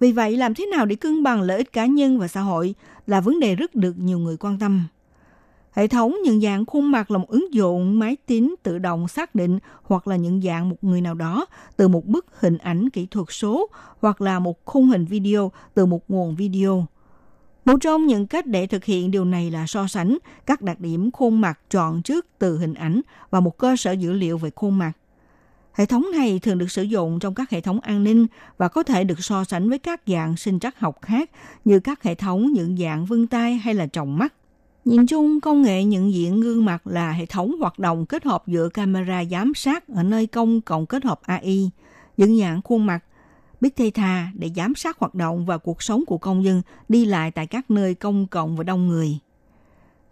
Vì vậy, làm thế nào để cân bằng lợi ích cá nhân và xã hội là vấn đề rất được nhiều người quan tâm. Hệ thống nhận dạng khuôn mặt là một ứng dụng máy tính tự động xác định hoặc là nhận dạng một người nào đó từ một bức hình ảnh kỹ thuật số hoặc là một khung hình video từ một nguồn video. Một trong những cách để thực hiện điều này là so sánh các đặc điểm khuôn mặt chọn trước từ hình ảnh và một cơ sở dữ liệu về khuôn mặt. Hệ thống này thường được sử dụng trong các hệ thống an ninh và có thể được so sánh với các dạng sinh trắc học khác như các hệ thống nhận dạng vân tay hay là tròng mắt. Nhìn chung, công nghệ nhận diện gương mặt là hệ thống hoạt động kết hợp giữa camera giám sát ở nơi công cộng kết hợp AI, nhận dạng khuôn mặt Big Data để giám sát hoạt động và cuộc sống của công dân đi lại tại các nơi công cộng và đông người.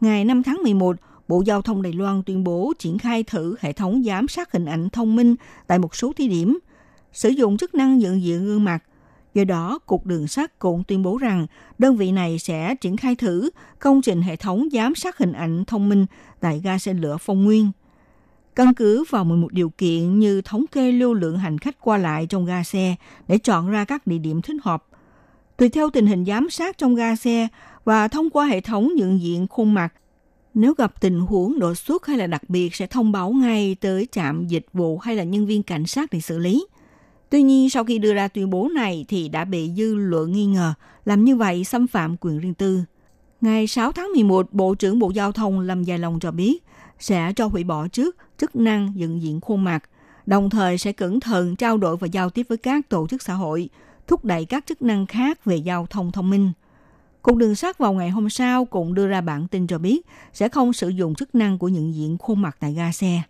Ngày 5 tháng 11, Bộ Giao thông Đài Loan tuyên bố triển khai thử hệ thống giám sát hình ảnh thông minh tại một số thí điểm, sử dụng chức năng nhận diện gương mặt. Do đó, Cục Đường sắt cũng tuyên bố rằng đơn vị này sẽ triển khai thử công trình hệ thống giám sát hình ảnh thông minh tại ga xe lửa Phong Nguyên căn cứ vào 11 điều kiện như thống kê lưu lượng hành khách qua lại trong ga xe để chọn ra các địa điểm thích hợp. Tùy theo tình hình giám sát trong ga xe và thông qua hệ thống nhận diện khuôn mặt, nếu gặp tình huống đột xuất hay là đặc biệt sẽ thông báo ngay tới trạm dịch vụ hay là nhân viên cảnh sát để xử lý. Tuy nhiên, sau khi đưa ra tuyên bố này thì đã bị dư luận nghi ngờ làm như vậy xâm phạm quyền riêng tư. Ngày 6 tháng 11, Bộ trưởng Bộ Giao thông Lâm Gia Long cho biết sẽ cho hủy bỏ trước chức năng nhận diện khuôn mặt, đồng thời sẽ cẩn thận trao đổi và giao tiếp với các tổ chức xã hội, thúc đẩy các chức năng khác về giao thông thông minh. Cục đường sắt vào ngày hôm sau cũng đưa ra bản tin cho biết sẽ không sử dụng chức năng của nhận diện khuôn mặt tại ga xe.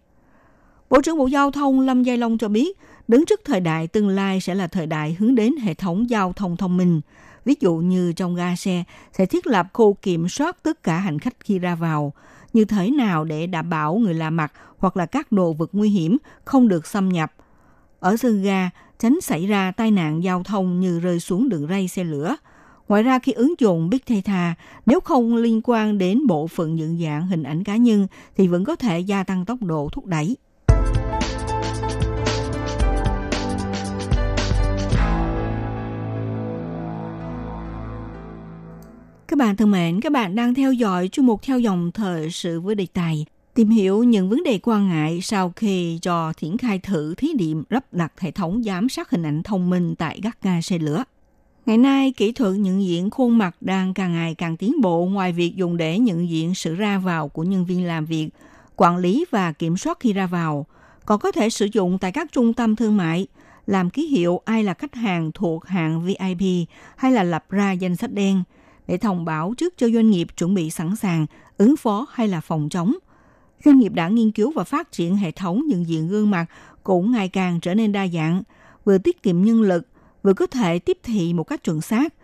Bộ trưởng Bộ Giao thông Lâm Giai Long cho biết, đứng trước thời đại tương lai sẽ là thời đại hướng đến hệ thống giao thông thông minh. Ví dụ như trong ga xe sẽ thiết lập khu kiểm soát tất cả hành khách khi ra vào, như thế nào để đảm bảo người lạ mặt hoặc là các đồ vật nguy hiểm không được xâm nhập. Ở sân ga, tránh xảy ra tai nạn giao thông như rơi xuống đường ray xe lửa. Ngoài ra khi ứng dụng Big Data, nếu không liên quan đến bộ phận nhận dạng hình ảnh cá nhân thì vẫn có thể gia tăng tốc độ thúc đẩy. Bạn thân mến, các bạn đang theo dõi chuyên mục theo dòng thời sự với đề tài tìm hiểu những vấn đề quan ngại sau khi cho triển khai thử thí điểm lắp đặt hệ thống giám sát hình ảnh thông minh tại các ga xe lửa. Ngày nay, kỹ thuật nhận diện khuôn mặt đang càng ngày càng tiến bộ ngoài việc dùng để nhận diện sự ra vào của nhân viên làm việc, quản lý và kiểm soát khi ra vào, còn có thể sử dụng tại các trung tâm thương mại, làm ký hiệu ai là khách hàng thuộc hạng VIP hay là lập ra danh sách đen – để thông báo trước cho doanh nghiệp chuẩn bị sẵn sàng ứng phó hay là phòng chống. Doanh nghiệp đã nghiên cứu và phát triển hệ thống nhận diện gương mặt cũng ngày càng trở nên đa dạng, vừa tiết kiệm nhân lực, vừa có thể tiếp thị một cách chuẩn xác.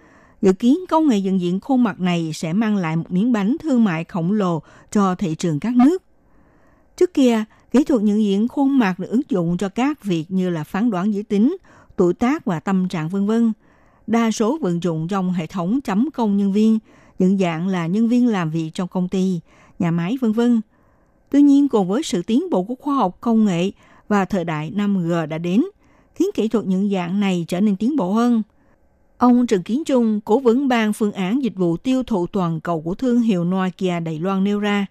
Dự kiến công nghệ nhận diện khuôn mặt này sẽ mang lại một miếng bánh thương mại khổng lồ cho thị trường các nước. Trước kia, kỹ thuật nhận diện khuôn mặt được ứng dụng cho các việc như là phán đoán giới tính, tuổi tác và tâm trạng vân vân đa số vận dụng trong hệ thống chấm công nhân viên, nhận dạng là nhân viên làm việc trong công ty, nhà máy vân vân. Tuy nhiên, cùng với sự tiến bộ của khoa học công nghệ và thời đại 5G đã đến, khiến kỹ thuật nhận dạng này trở nên tiến bộ hơn. Ông Trần Kiến Trung, cố vấn ban phương án dịch vụ tiêu thụ toàn cầu của thương hiệu Nokia Đài Loan nêu ra,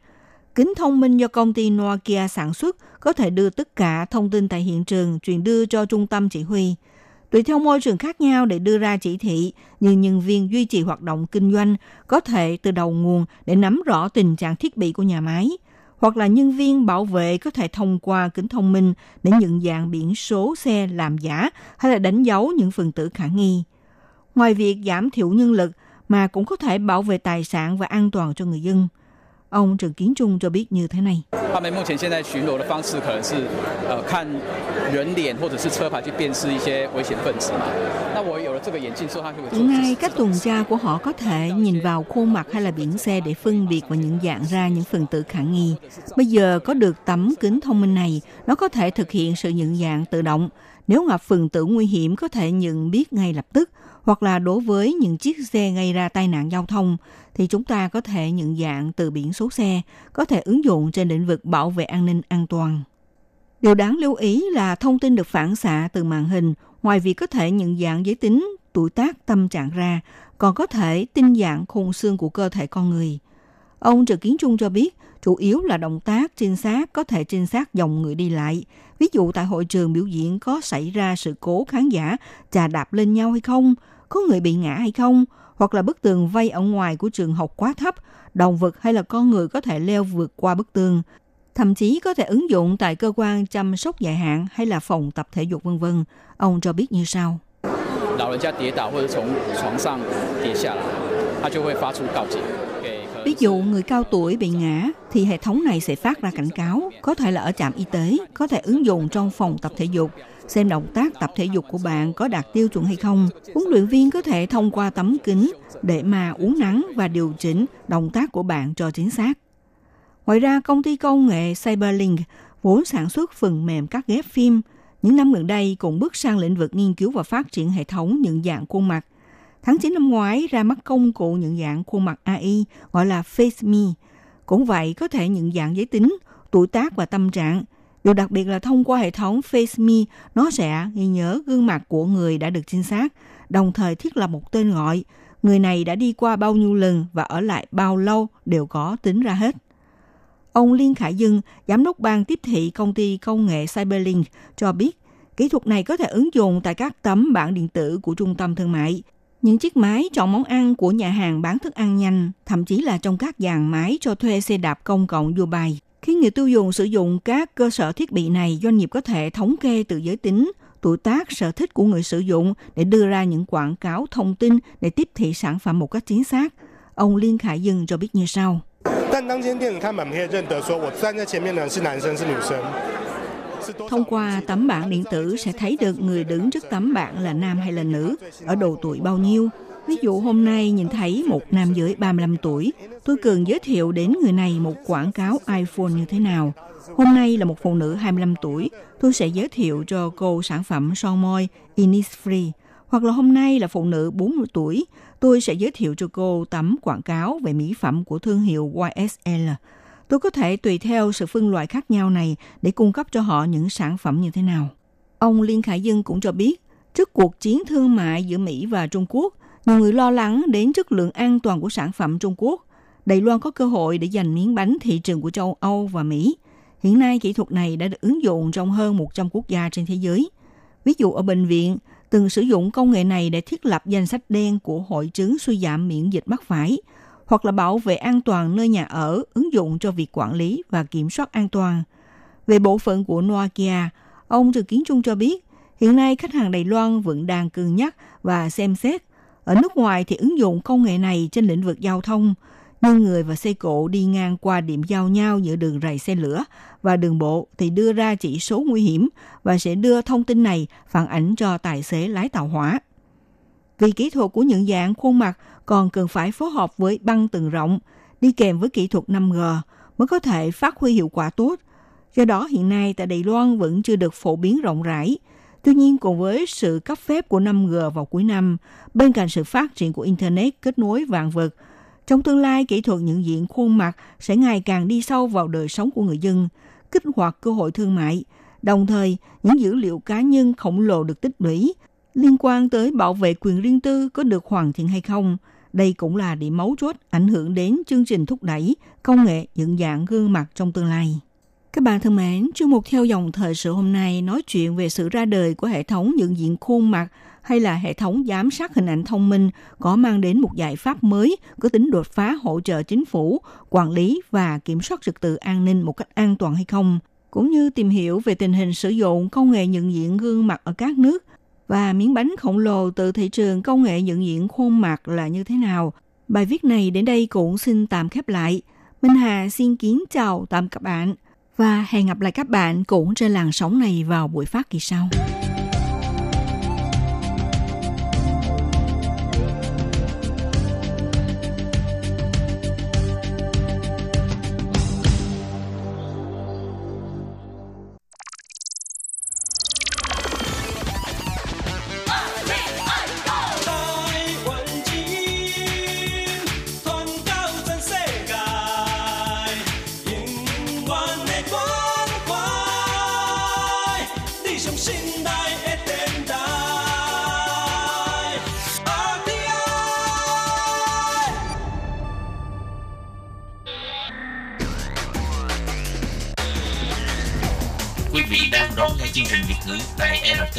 kính thông minh do công ty Nokia sản xuất có thể đưa tất cả thông tin tại hiện trường truyền đưa cho trung tâm chỉ huy – tùy theo môi trường khác nhau để đưa ra chỉ thị, như nhân viên duy trì hoạt động kinh doanh có thể từ đầu nguồn để nắm rõ tình trạng thiết bị của nhà máy, hoặc là nhân viên bảo vệ có thể thông qua kính thông minh để nhận dạng biển số xe làm giả hay là đánh dấu những phần tử khả nghi. Ngoài việc giảm thiểu nhân lực mà cũng có thể bảo vệ tài sản và an toàn cho người dân. Ông Trần Kiến Trung cho biết như thế này. Ngay cách tuần tra của họ có thể nhìn vào khuôn mặt hay là biển xe để phân biệt và nhận dạng ra những phần tử khả nghi. Bây giờ có được tấm kính thông minh này, nó có thể thực hiện sự nhận dạng tự động. Nếu gặp phần tử nguy hiểm có thể nhận biết ngay lập tức – hoặc là đối với những chiếc xe gây ra tai nạn giao thông, thì chúng ta có thể nhận dạng từ biển số xe, có thể ứng dụng trên lĩnh vực bảo vệ an ninh an toàn. Điều đáng lưu ý là thông tin được phản xạ từ màn hình, ngoài việc có thể nhận dạng giới tính, tuổi tác, tâm trạng ra, còn có thể tinh dạng khung xương của cơ thể con người. Ông Trần Kiến Trung cho biết, chủ yếu là động tác trinh sát có thể trinh sát dòng người đi lại. Ví dụ tại hội trường biểu diễn có xảy ra sự cố khán giả chà đạp lên nhau hay không, có người bị ngã hay không, hoặc là bức tường vây ở ngoài của trường học quá thấp, động vật hay là con người có thể leo vượt qua bức tường, thậm chí có thể ứng dụng tại cơ quan chăm sóc dài hạn hay là phòng tập thể dục vân vân. Ông cho biết như sau. Ví dụ người cao tuổi bị ngã thì hệ thống này sẽ phát ra cảnh cáo, có thể là ở trạm y tế, có thể ứng dụng trong phòng tập thể dục, xem động tác tập thể dục của bạn có đạt tiêu chuẩn hay không. Huấn luyện viên có thể thông qua tấm kính để mà uống nắng và điều chỉnh động tác của bạn cho chính xác. Ngoài ra, công ty công nghệ Cyberlink vốn sản xuất phần mềm cắt ghép phim, những năm gần đây cũng bước sang lĩnh vực nghiên cứu và phát triển hệ thống nhận dạng khuôn mặt. Tháng 9 năm ngoái ra mắt công cụ nhận dạng khuôn mặt AI gọi là FaceMe. Cũng vậy, có thể nhận dạng giới tính, tuổi tác và tâm trạng. Điều đặc biệt là thông qua hệ thống FaceMe, nó sẽ ghi nhớ gương mặt của người đã được trinh sát, đồng thời thiết lập một tên gọi. Người này đã đi qua bao nhiêu lần và ở lại bao lâu đều có tính ra hết. Ông Liên Khải Dương, giám đốc ban tiếp thị công ty công nghệ Cyberlink cho biết, kỹ thuật này có thể ứng dụng tại các tấm bảng điện tử của trung tâm thương mại, những chiếc máy chọn món ăn của nhà hàng bán thức ăn nhanh, thậm chí là trong các dàn máy cho thuê xe đạp công cộng Dubai. Khiến người tiêu dùng sử dụng các cơ sở thiết bị này, doanh nghiệp có thể thống kê từ giới tính, tuổi tác, sở thích của người sử dụng để đưa ra những quảng cáo thông tin để tiếp thị sản phẩm một cách chính xác. Ông Liên Khải Dừng cho biết như sau. Thông qua tấm bảng điện tử sẽ thấy được người đứng trước tấm bảng là nam hay là nữ, ở độ tuổi bao nhiêu, Ví dụ hôm nay nhìn thấy một nam giới 35 tuổi, tôi cần giới thiệu đến người này một quảng cáo iPhone như thế nào. Hôm nay là một phụ nữ 25 tuổi, tôi sẽ giới thiệu cho cô sản phẩm son môi Innisfree. Hoặc là hôm nay là phụ nữ 40 tuổi, tôi sẽ giới thiệu cho cô tấm quảng cáo về mỹ phẩm của thương hiệu YSL. Tôi có thể tùy theo sự phân loại khác nhau này để cung cấp cho họ những sản phẩm như thế nào. Ông Liên Khải Dân cũng cho biết, trước cuộc chiến thương mại giữa Mỹ và Trung Quốc, nhiều người lo lắng đến chất lượng an toàn của sản phẩm Trung Quốc. Đài Loan có cơ hội để giành miếng bánh thị trường của châu Âu và Mỹ. Hiện nay, kỹ thuật này đã được ứng dụng trong hơn 100 quốc gia trên thế giới. Ví dụ ở bệnh viện, từng sử dụng công nghệ này để thiết lập danh sách đen của hội chứng suy giảm miễn dịch mắc phải, hoặc là bảo vệ an toàn nơi nhà ở ứng dụng cho việc quản lý và kiểm soát an toàn. Về bộ phận của Nokia, ông Trừ Kiến Trung cho biết, hiện nay khách hàng Đài Loan vẫn đang cân nhắc và xem xét. Ở nước ngoài thì ứng dụng công nghệ này trên lĩnh vực giao thông, nhưng người và xe cộ đi ngang qua điểm giao nhau giữa đường rầy xe lửa và đường bộ thì đưa ra chỉ số nguy hiểm và sẽ đưa thông tin này phản ảnh cho tài xế lái tàu hỏa. Vì kỹ thuật của nhận dạng khuôn mặt còn cần phải phối hợp với băng tường rộng, đi kèm với kỹ thuật 5G mới có thể phát huy hiệu quả tốt. Do đó hiện nay tại Đài Loan vẫn chưa được phổ biến rộng rãi. Tuy nhiên cùng với sự cấp phép của 5G vào cuối năm, bên cạnh sự phát triển của Internet kết nối vạn vật, trong tương lai kỹ thuật nhận diện khuôn mặt sẽ ngày càng đi sâu vào đời sống của người dân, kích hoạt cơ hội thương mại. Đồng thời, những dữ liệu cá nhân khổng lồ được tích lũy liên quan tới bảo vệ quyền riêng tư có được hoàn thiện hay không. Đây cũng là điểm mấu chốt ảnh hưởng đến chương trình thúc đẩy công nghệ nhận dạng gương mặt trong tương lai. Các bạn thân mến, chương mục theo dòng thời sự hôm nay nói chuyện về sự ra đời của hệ thống nhận diện khuôn mặt hay là hệ thống giám sát hình ảnh thông minh có mang đến một giải pháp mới có tính đột phá hỗ trợ chính phủ, quản lý và kiểm soát trật tự an ninh một cách an toàn hay không, cũng như tìm hiểu về tình hình sử dụng công nghệ nhận diện gương mặt ở các nước và miếng bánh khổng lồ từ thị trường công nghệ nhận diện khuôn mặt là như thế nào. Bài viết này đến đây cũng xin tạm khép lại. Minh Hà xin kính chào tạm các bạn và hẹn gặp lại các bạn cũng trên làn sóng này vào buổi phát kỳ sau.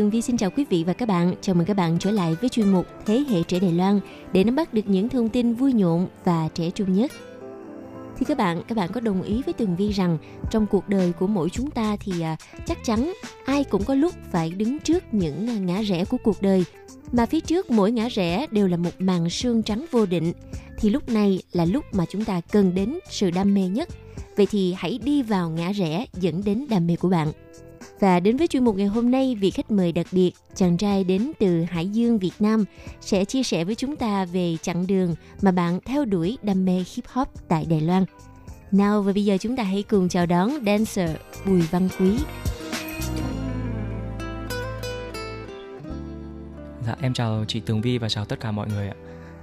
Tường Vi xin chào quý vị và các bạn. Chào mừng các bạn trở lại với chuyên mục Thế hệ trẻ Đài Loan để nắm bắt được những thông tin vui nhộn và trẻ trung nhất. Thì các bạn, các bạn có đồng ý với Tường Vi rằng trong cuộc đời của mỗi chúng ta thì à, chắc chắn ai cũng có lúc phải đứng trước những à, ngã rẽ của cuộc đời mà phía trước mỗi ngã rẽ đều là một màn sương trắng vô định thì lúc này là lúc mà chúng ta cần đến sự đam mê nhất vậy thì hãy đi vào ngã rẽ dẫn đến đam mê của bạn và đến với chuyên mục ngày hôm nay, vị khách mời đặc biệt, chàng trai đến từ Hải Dương, Việt Nam, sẽ chia sẻ với chúng ta về chặng đường mà bạn theo đuổi đam mê hip hop tại Đài Loan. Nào và bây giờ chúng ta hãy cùng chào đón dancer Bùi Văn Quý. Dạ em chào chị Tường Vi và chào tất cả mọi người ạ.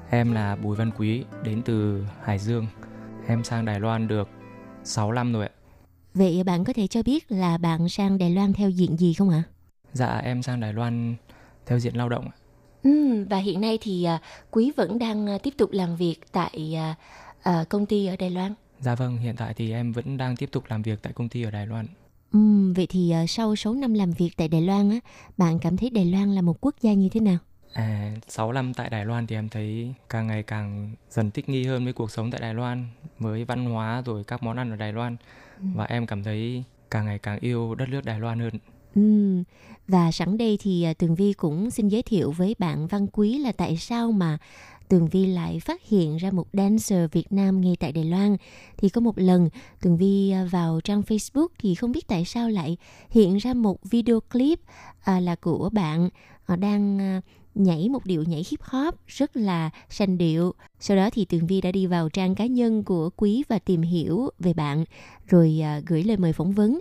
Em là Bùi Văn Quý đến từ Hải Dương. Em sang Đài Loan được 6 năm rồi ạ. Vậy bạn có thể cho biết là bạn sang Đài Loan theo diện gì không ạ? Dạ em sang Đài Loan theo diện lao động ạ. Ừ, và hiện nay thì à, Quý vẫn đang à, tiếp tục làm việc tại à, công ty ở Đài Loan. Dạ vâng, hiện tại thì em vẫn đang tiếp tục làm việc tại công ty ở Đài Loan. Ừ, vậy thì sau 6 năm làm việc tại Đài Loan á, bạn cảm thấy Đài Loan là một quốc gia như thế nào? À, 6 năm tại Đài Loan thì em thấy càng ngày càng dần thích nghi hơn với cuộc sống tại Đài Loan, với văn hóa rồi các món ăn ở Đài Loan. Và em cảm thấy càng ngày càng yêu đất nước Đài Loan hơn. Ừ, và sẵn đây thì à, Tường Vi cũng xin giới thiệu với bạn Văn Quý là tại sao mà Tường Vi lại phát hiện ra một dancer Việt Nam ngay tại Đài Loan. Thì có một lần Tường Vi à, vào trang Facebook thì không biết tại sao lại hiện ra một video clip à, là của bạn à, đang à, nhảy một điệu nhảy hip hop rất là sanh điệu. Sau đó thì Tường Vi đã đi vào trang cá nhân của Quý và tìm hiểu về bạn rồi à, gửi lời mời phỏng vấn.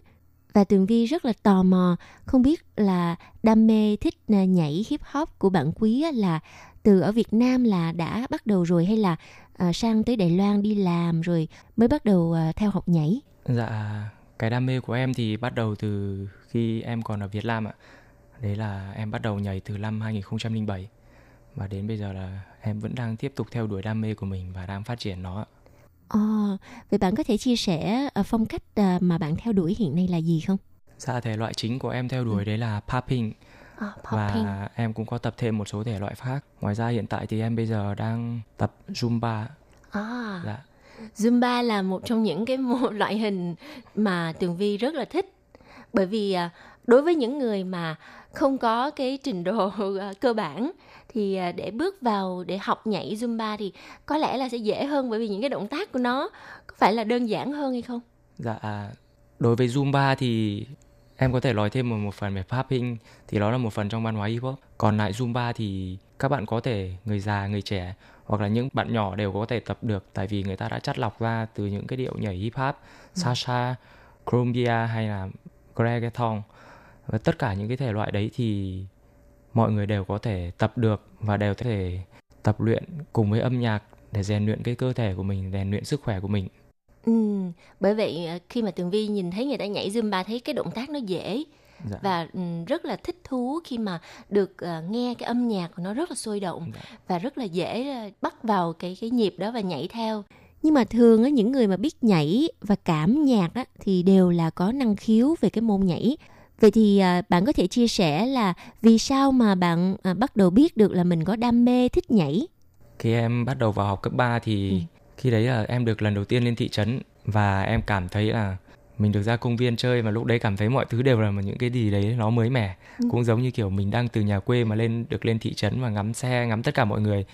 Và Tường Vi rất là tò mò, không biết là đam mê thích à, nhảy hip hop của bạn Quý là từ ở Việt Nam là đã bắt đầu rồi hay là à, sang tới Đài Loan đi làm rồi mới bắt đầu theo học nhảy? Dạ, cái đam mê của em thì bắt đầu từ khi em còn ở Việt Nam ạ. Đấy là em bắt đầu nhảy từ năm 2007 và đến bây giờ là em vẫn đang tiếp tục theo đuổi đam mê của mình và đang phát triển nó. Ồ, vậy bạn có thể chia sẻ à, phong cách à, mà bạn theo đuổi hiện nay là gì không? Dạ thể loại chính của em theo đuổi đấy là popping À, popping. và em cũng có tập thêm một số thể loại khác. Ngoài ra hiện tại thì em bây giờ đang tập Zumba. À, Dạ. Zumba là một trong những cái một loại hình mà Tường Vi rất là thích. Bởi vì à, đối với những người mà không có cái trình độ à, cơ bản thì à, để bước vào để học nhảy Zumba thì có lẽ là sẽ dễ hơn bởi vì những cái động tác của nó có phải là đơn giản hơn hay không? Dạ đối với Zumba thì em có thể nói thêm một, một phần về popping thì đó là một phần trong văn hóa hip hop. Còn lại Zumba thì các bạn có thể người già, người trẻ hoặc là những bạn nhỏ đều có thể tập được tại vì người ta đã chắt lọc ra từ những cái điệu nhảy hip hop, salsa, cumbia hay là reggaeton và tất cả những cái thể loại đấy thì mọi người đều có thể tập được và đều có thể tập luyện cùng với âm nhạc để rèn luyện cái cơ thể của mình, rèn luyện sức khỏe của mình. Ừ, bởi vậy à, khi mà Tường Vi nhìn thấy người ta nhảy Zumba thấy cái động tác nó dễ dạ. và um, rất là thích thú khi mà được uh, nghe cái âm nhạc của nó rất là sôi động dạ. và rất là dễ uh, bắt vào cái cái nhịp đó và nhảy theo nhưng mà thường á những người mà biết nhảy và cảm nhạc á thì đều là có năng khiếu về cái môn nhảy vậy thì à, bạn có thể chia sẻ là vì sao mà bạn à, bắt đầu biết được là mình có đam mê thích nhảy khi em bắt đầu vào học cấp 3 thì ừ. khi đấy là em được lần đầu tiên lên thị trấn và em cảm thấy là mình được ra công viên chơi và lúc đấy cảm thấy mọi thứ đều là những cái gì đấy nó mới mẻ ừ. cũng giống như kiểu mình đang từ nhà quê mà lên được lên thị trấn và ngắm xe ngắm tất cả mọi người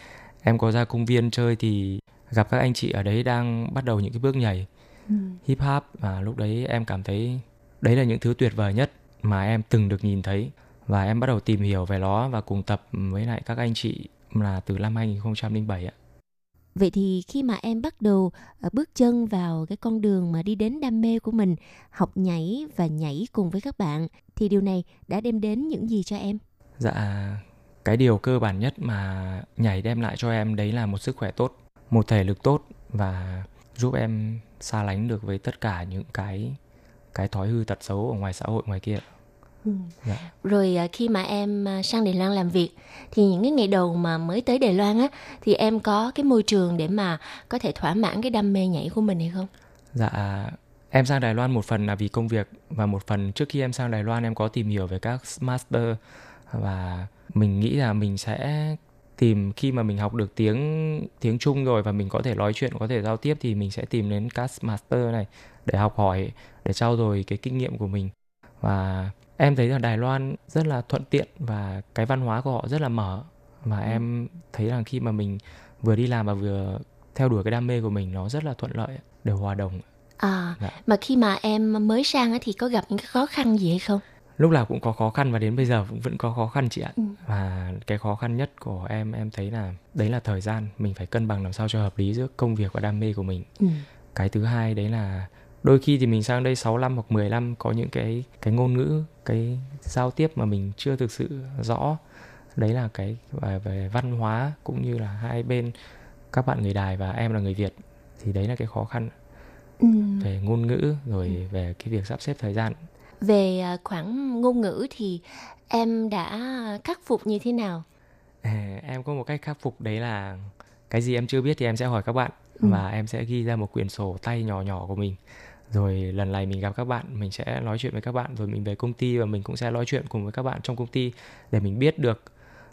em có ra công viên chơi thì gặp các anh chị ở đấy đang bắt đầu những cái bước nhảy ừ. hip hop và lúc đấy em cảm thấy đấy là những thứ tuyệt vời nhất mà em từng được nhìn thấy và em bắt đầu tìm hiểu về nó và cùng tập với lại các anh chị là từ năm 2007 ạ. Vậy thì khi mà em bắt đầu ờ, bước chân vào cái con đường mà đi đến đam mê của mình, học nhảy và nhảy cùng với các bạn thì điều này đã đem đến những gì cho em? Dạ, cái điều cơ bản nhất mà nhảy đem lại cho em đấy là một sức khỏe tốt, một thể lực tốt và giúp em xa lánh được với tất cả những cái cái thói hư tật xấu ở ngoài xã hội ngoài kia. Ừ. Dạ. Rồi à, khi mà em à, sang Đài Loan làm việc thì những cái ngày đầu mà mới tới Đài Loan á thì em có cái môi trường để mà có thể thỏa mãn cái đam mê nhảy của mình hay không? Dạ em sang Đài Loan một phần là vì công việc và một phần trước khi em sang Đài Loan em có tìm hiểu về các master và mình nghĩ là mình sẽ tìm khi mà mình học được tiếng tiếng Trung rồi và mình có thể nói chuyện có thể giao tiếp thì mình sẽ tìm đến các master này để học hỏi để trao dồi cái kinh nghiệm của mình và em thấy là Đài Loan rất là thuận tiện và cái văn hóa của họ rất là mở và ừ. em thấy rằng khi mà mình vừa đi làm và vừa theo đuổi cái đam mê của mình nó rất là thuận lợi đều hòa đồng à dạ. mà khi mà em mới sang thì có gặp những cái khó khăn gì hay không lúc nào cũng có khó khăn và đến bây giờ cũng vẫn có khó khăn chị ạ ừ. và cái khó khăn nhất của em em thấy là đấy là thời gian mình phải cân bằng làm sao cho hợp lý giữa công việc và đam mê của mình ừ. cái thứ hai đấy là đôi khi thì mình sang đây 6 năm hoặc 10 năm có những cái cái ngôn ngữ cái giao tiếp mà mình chưa thực sự rõ đấy là cái về, về văn hóa cũng như là hai bên các bạn người đài và em là người việt thì đấy là cái khó khăn ừ. về ngôn ngữ rồi ừ. về cái việc sắp xếp thời gian về à, khoảng ngôn ngữ thì em đã khắc phục như thế nào à, em có một cách khắc phục đấy là cái gì em chưa biết thì em sẽ hỏi các bạn ừ. và em sẽ ghi ra một quyển sổ tay nhỏ nhỏ của mình rồi lần này mình gặp các bạn mình sẽ nói chuyện với các bạn rồi mình về công ty và mình cũng sẽ nói chuyện cùng với các bạn trong công ty để mình biết được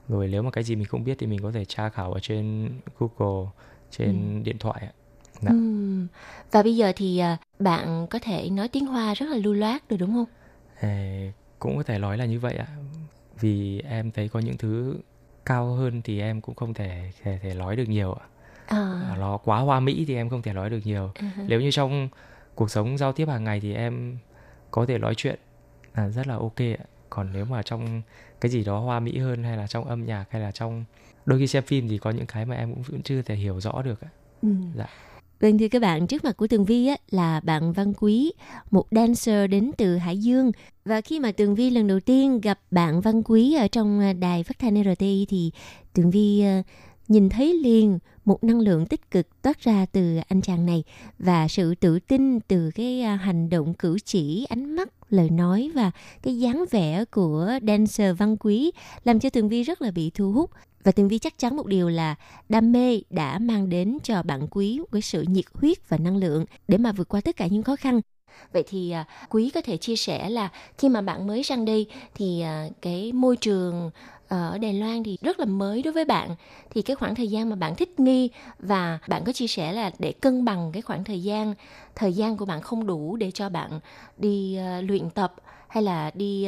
rồi nếu mà cái gì mình không biết thì mình có thể tra khảo ở trên Google trên ừ. điện thoại ạ. Ừ. Và bây giờ thì à, bạn có thể nói tiếng Hoa rất là lưu loát được đúng không? À, cũng có thể nói là như vậy ạ. Vì em thấy có những thứ cao hơn thì em cũng không thể thể, thể nói được nhiều ạ. À. Nó quá hoa mỹ thì em không thể nói được nhiều. Uh-huh. Nếu như trong cuộc sống giao tiếp hàng ngày thì em có thể nói chuyện là rất là ok ạ còn nếu mà trong cái gì đó hoa mỹ hơn hay là trong âm nhạc hay là trong đôi khi xem phim thì có những cái mà em cũng vẫn chưa thể hiểu rõ được ạ ừ. dạ Vâng thưa các bạn, trước mặt của Tường Vi á, là bạn Văn Quý, một dancer đến từ Hải Dương. Và khi mà Tường Vi lần đầu tiên gặp bạn Văn Quý ở trong đài phát thanh RTI thì Tường Vi uh, nhìn thấy liền một năng lượng tích cực toát ra từ anh chàng này và sự tự tin từ cái à, hành động cử chỉ, ánh mắt, lời nói và cái dáng vẻ của dancer văn quý làm cho tường vi rất là bị thu hút. Và tường vi chắc chắn một điều là đam mê đã mang đến cho bạn quý cái sự nhiệt huyết và năng lượng để mà vượt qua tất cả những khó khăn. Vậy thì à, quý có thể chia sẻ là khi mà bạn mới sang đây thì à, cái môi trường ở Đài Loan thì rất là mới đối với bạn thì cái khoảng thời gian mà bạn thích nghi và bạn có chia sẻ là để cân bằng cái khoảng thời gian thời gian của bạn không đủ để cho bạn đi uh, luyện tập hay là đi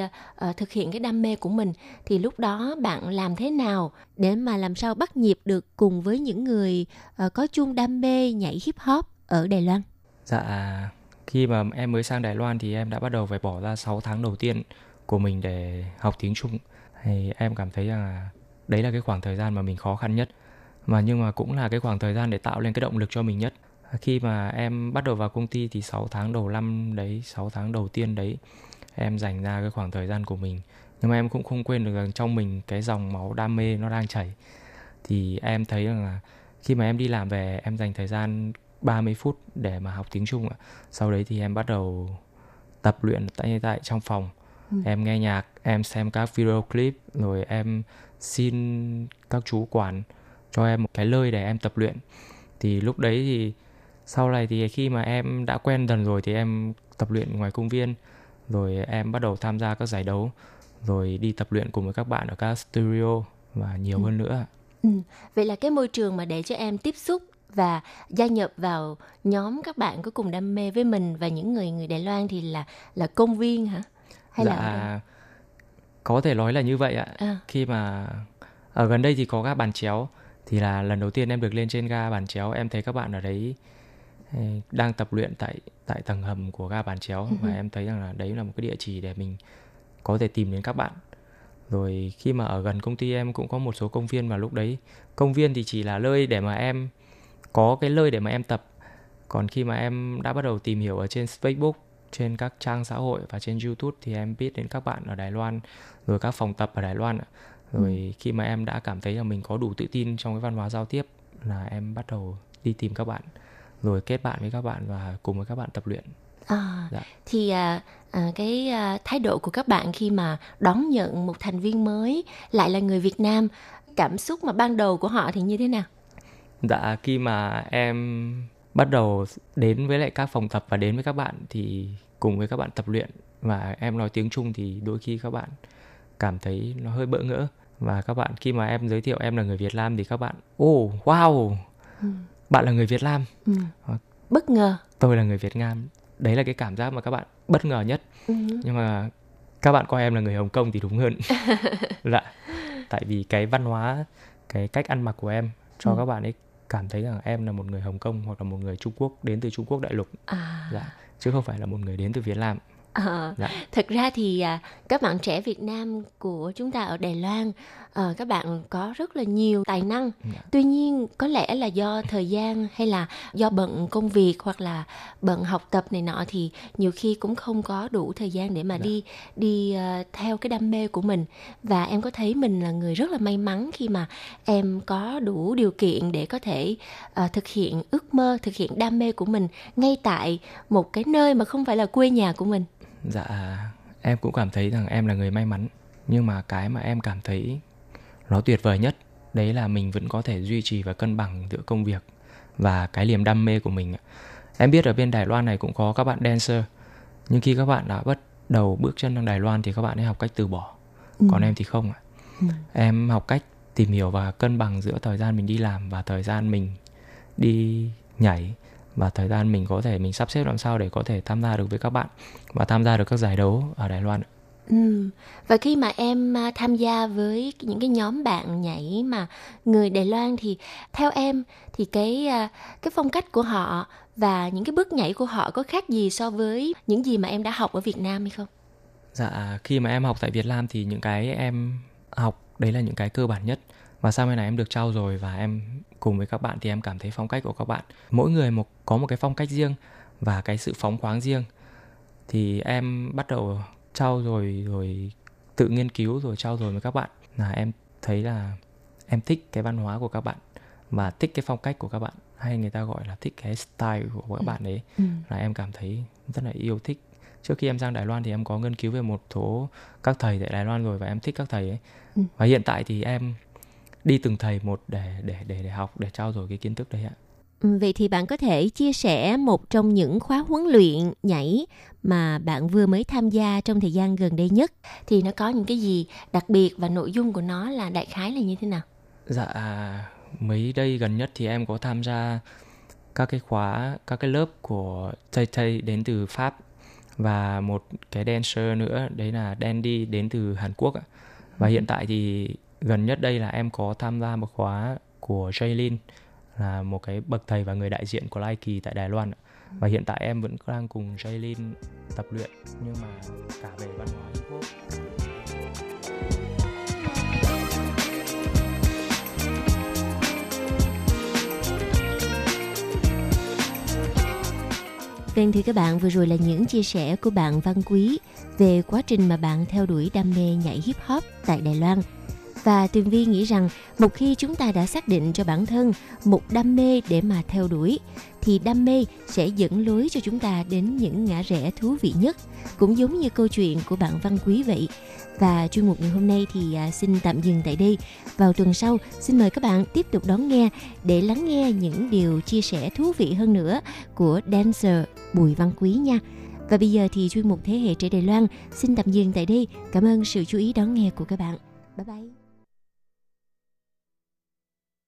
uh, thực hiện cái đam mê của mình thì lúc đó bạn làm thế nào để mà làm sao bắt nhịp được cùng với những người uh, có chung đam mê nhảy hip hop ở Đài Loan? Dạ khi mà em mới sang Đài Loan thì em đã bắt đầu phải bỏ ra 6 tháng đầu tiên của mình để học tiếng Trung thì em cảm thấy rằng là đấy là cái khoảng thời gian mà mình khó khăn nhất. Mà nhưng mà cũng là cái khoảng thời gian để tạo lên cái động lực cho mình nhất. Khi mà em bắt đầu vào công ty thì 6 tháng đầu năm đấy 6 tháng đầu tiên đấy, em dành ra cái khoảng thời gian của mình. Nhưng mà em cũng không quên được rằng trong mình cái dòng máu đam mê nó đang chảy. Thì em thấy rằng là khi mà em đi làm về, em dành thời gian 30 phút để mà học tiếng Trung ạ. Sau đấy thì em bắt đầu tập luyện tại tại trong phòng. Ừ. Em nghe nhạc, em xem các video clip, rồi em xin các chú quản cho em một cái nơi để em tập luyện. Thì lúc đấy thì sau này thì khi mà em đã quen dần rồi thì em tập luyện ngoài công viên, rồi em bắt đầu tham gia các giải đấu, rồi đi tập luyện cùng với các bạn ở các studio và nhiều ừ. hơn nữa. Ừ. Vậy là cái môi trường mà để cho em tiếp xúc và gia nhập vào nhóm các bạn có cùng đam mê với mình và những người người Đài Loan thì là là công viên hả? Hay dạ, là có thể nói là như vậy ạ. À. Khi mà ở gần đây thì có ga bàn chéo thì là lần đầu tiên em được lên trên ga bàn chéo em thấy các bạn ở đấy đang tập luyện tại tại tầng hầm của ga bàn chéo và ừ. em thấy rằng là đấy là một cái địa chỉ để mình có thể tìm đến các bạn rồi khi mà ở gần công ty em cũng có một số công viên mà lúc đấy công viên thì chỉ là nơi để mà em có cái nơi để mà em tập còn khi mà em đã bắt đầu tìm hiểu ở trên Facebook trên các trang xã hội và trên YouTube thì em biết đến các bạn ở Đài Loan rồi các phòng tập ở Đài Loan rồi ừ. khi mà em đã cảm thấy là mình có đủ tự tin trong cái văn hóa giao tiếp là em bắt đầu đi tìm các bạn rồi kết bạn với các bạn và cùng với các bạn tập luyện à, dạ. thì à, à, cái à, thái độ của các bạn khi mà đón nhận một thành viên mới lại là người Việt Nam cảm xúc mà ban đầu của họ thì như thế nào dạ khi mà em bắt đầu đến với lại các phòng tập và đến với các bạn thì cùng với các bạn tập luyện và em nói tiếng Trung thì đôi khi các bạn cảm thấy nó hơi bỡ ngỡ và các bạn khi mà em giới thiệu em là người Việt Nam thì các bạn oh wow ừ. bạn là người Việt Nam ừ. bất ngờ tôi là người Việt Nam đấy là cái cảm giác mà các bạn bất ngờ nhất ừ. nhưng mà các bạn coi em là người Hồng Kông thì đúng hơn dạ tại vì cái văn hóa cái cách ăn mặc của em cho ừ. các bạn ấy cảm thấy rằng em là một người Hồng Kông hoặc là một người Trung Quốc đến từ Trung Quốc đại lục à. dạ chứ không phải là một người đến từ Việt Nam À, dạ. Thực ra thì à, các bạn trẻ Việt Nam của chúng ta ở Đài Loan à, các bạn có rất là nhiều tài năng. Dạ. Tuy nhiên có lẽ là do thời gian hay là do bận công việc hoặc là bận học tập này nọ thì nhiều khi cũng không có đủ thời gian để mà dạ. đi đi uh, theo cái đam mê của mình. Và em có thấy mình là người rất là may mắn khi mà em có đủ điều kiện để có thể uh, thực hiện ước mơ, thực hiện đam mê của mình ngay tại một cái nơi mà không phải là quê nhà của mình dạ em cũng cảm thấy rằng em là người may mắn nhưng mà cái mà em cảm thấy nó tuyệt vời nhất đấy là mình vẫn có thể duy trì và cân bằng giữa công việc và cái niềm đam mê của mình em biết ở bên đài loan này cũng có các bạn dancer nhưng khi các bạn đã bắt đầu bước chân sang đài loan thì các bạn ấy học cách từ bỏ ừ. còn em thì không ạ ừ. em học cách tìm hiểu và cân bằng giữa thời gian mình đi làm và thời gian mình đi nhảy và thời gian mình có thể mình sắp xếp làm sao để có thể tham gia được với các bạn và tham gia được các giải đấu ở Đài Loan. Ừ. Và khi mà em à, tham gia với những cái nhóm bạn nhảy mà người Đài Loan thì theo em thì cái à, cái phong cách của họ và những cái bước nhảy của họ có khác gì so với những gì mà em đã học ở Việt Nam hay không? Dạ, khi mà em học tại Việt Nam thì những cái em học đấy là những cái cơ bản nhất và sau này em được trau rồi và em cùng với các bạn thì em cảm thấy phong cách của các bạn mỗi người một có một cái phong cách riêng và cái sự phóng khoáng riêng thì em bắt đầu trau rồi rồi tự nghiên cứu rồi trau rồi với các bạn là em thấy là em thích cái văn hóa của các bạn và thích cái phong cách của các bạn hay người ta gọi là thích cái style của các bạn ấy ừ. là em cảm thấy rất là yêu thích trước khi em sang Đài Loan thì em có nghiên cứu về một số các thầy tại Đài Loan rồi và em thích các thầy ấy ừ. và hiện tại thì em đi từng thầy một để để để để học để trao dồi cái kiến thức đấy ạ. Ừ, vậy thì bạn có thể chia sẻ một trong những khóa huấn luyện nhảy mà bạn vừa mới tham gia trong thời gian gần đây nhất thì nó có những cái gì đặc biệt và nội dung của nó là đại khái là như thế nào? Dạ mấy đây gần nhất thì em có tham gia các cái khóa các cái lớp của Tay Tay đến từ Pháp và một cái dancer nữa đấy là Dandy đến từ Hàn Quốc. Và hiện tại thì gần nhất đây là em có tham gia một khóa của Jaylin là một cái bậc thầy và người đại diện của Lai Kỳ tại Đài Loan và hiện tại em vẫn đang cùng Jaylin tập luyện nhưng mà cả về văn hóa hip hop Vâng thưa các bạn, vừa rồi là những chia sẻ của bạn Văn Quý về quá trình mà bạn theo đuổi đam mê nhảy hip hop tại Đài Loan. Và Tường Vi nghĩ rằng một khi chúng ta đã xác định cho bản thân một đam mê để mà theo đuổi, thì đam mê sẽ dẫn lối cho chúng ta đến những ngã rẽ thú vị nhất cũng giống như câu chuyện của bạn Văn Quý vậy và chuyên mục ngày hôm nay thì à, xin tạm dừng tại đây vào tuần sau, xin mời các bạn tiếp tục đón nghe để lắng nghe những điều chia sẻ thú vị hơn nữa của dancer Bùi Văn Quý nha và bây giờ thì chuyên mục Thế hệ trẻ Đài Loan xin tạm dừng tại đây. Cảm ơn sự chú ý đón nghe của các bạn. Bye bye.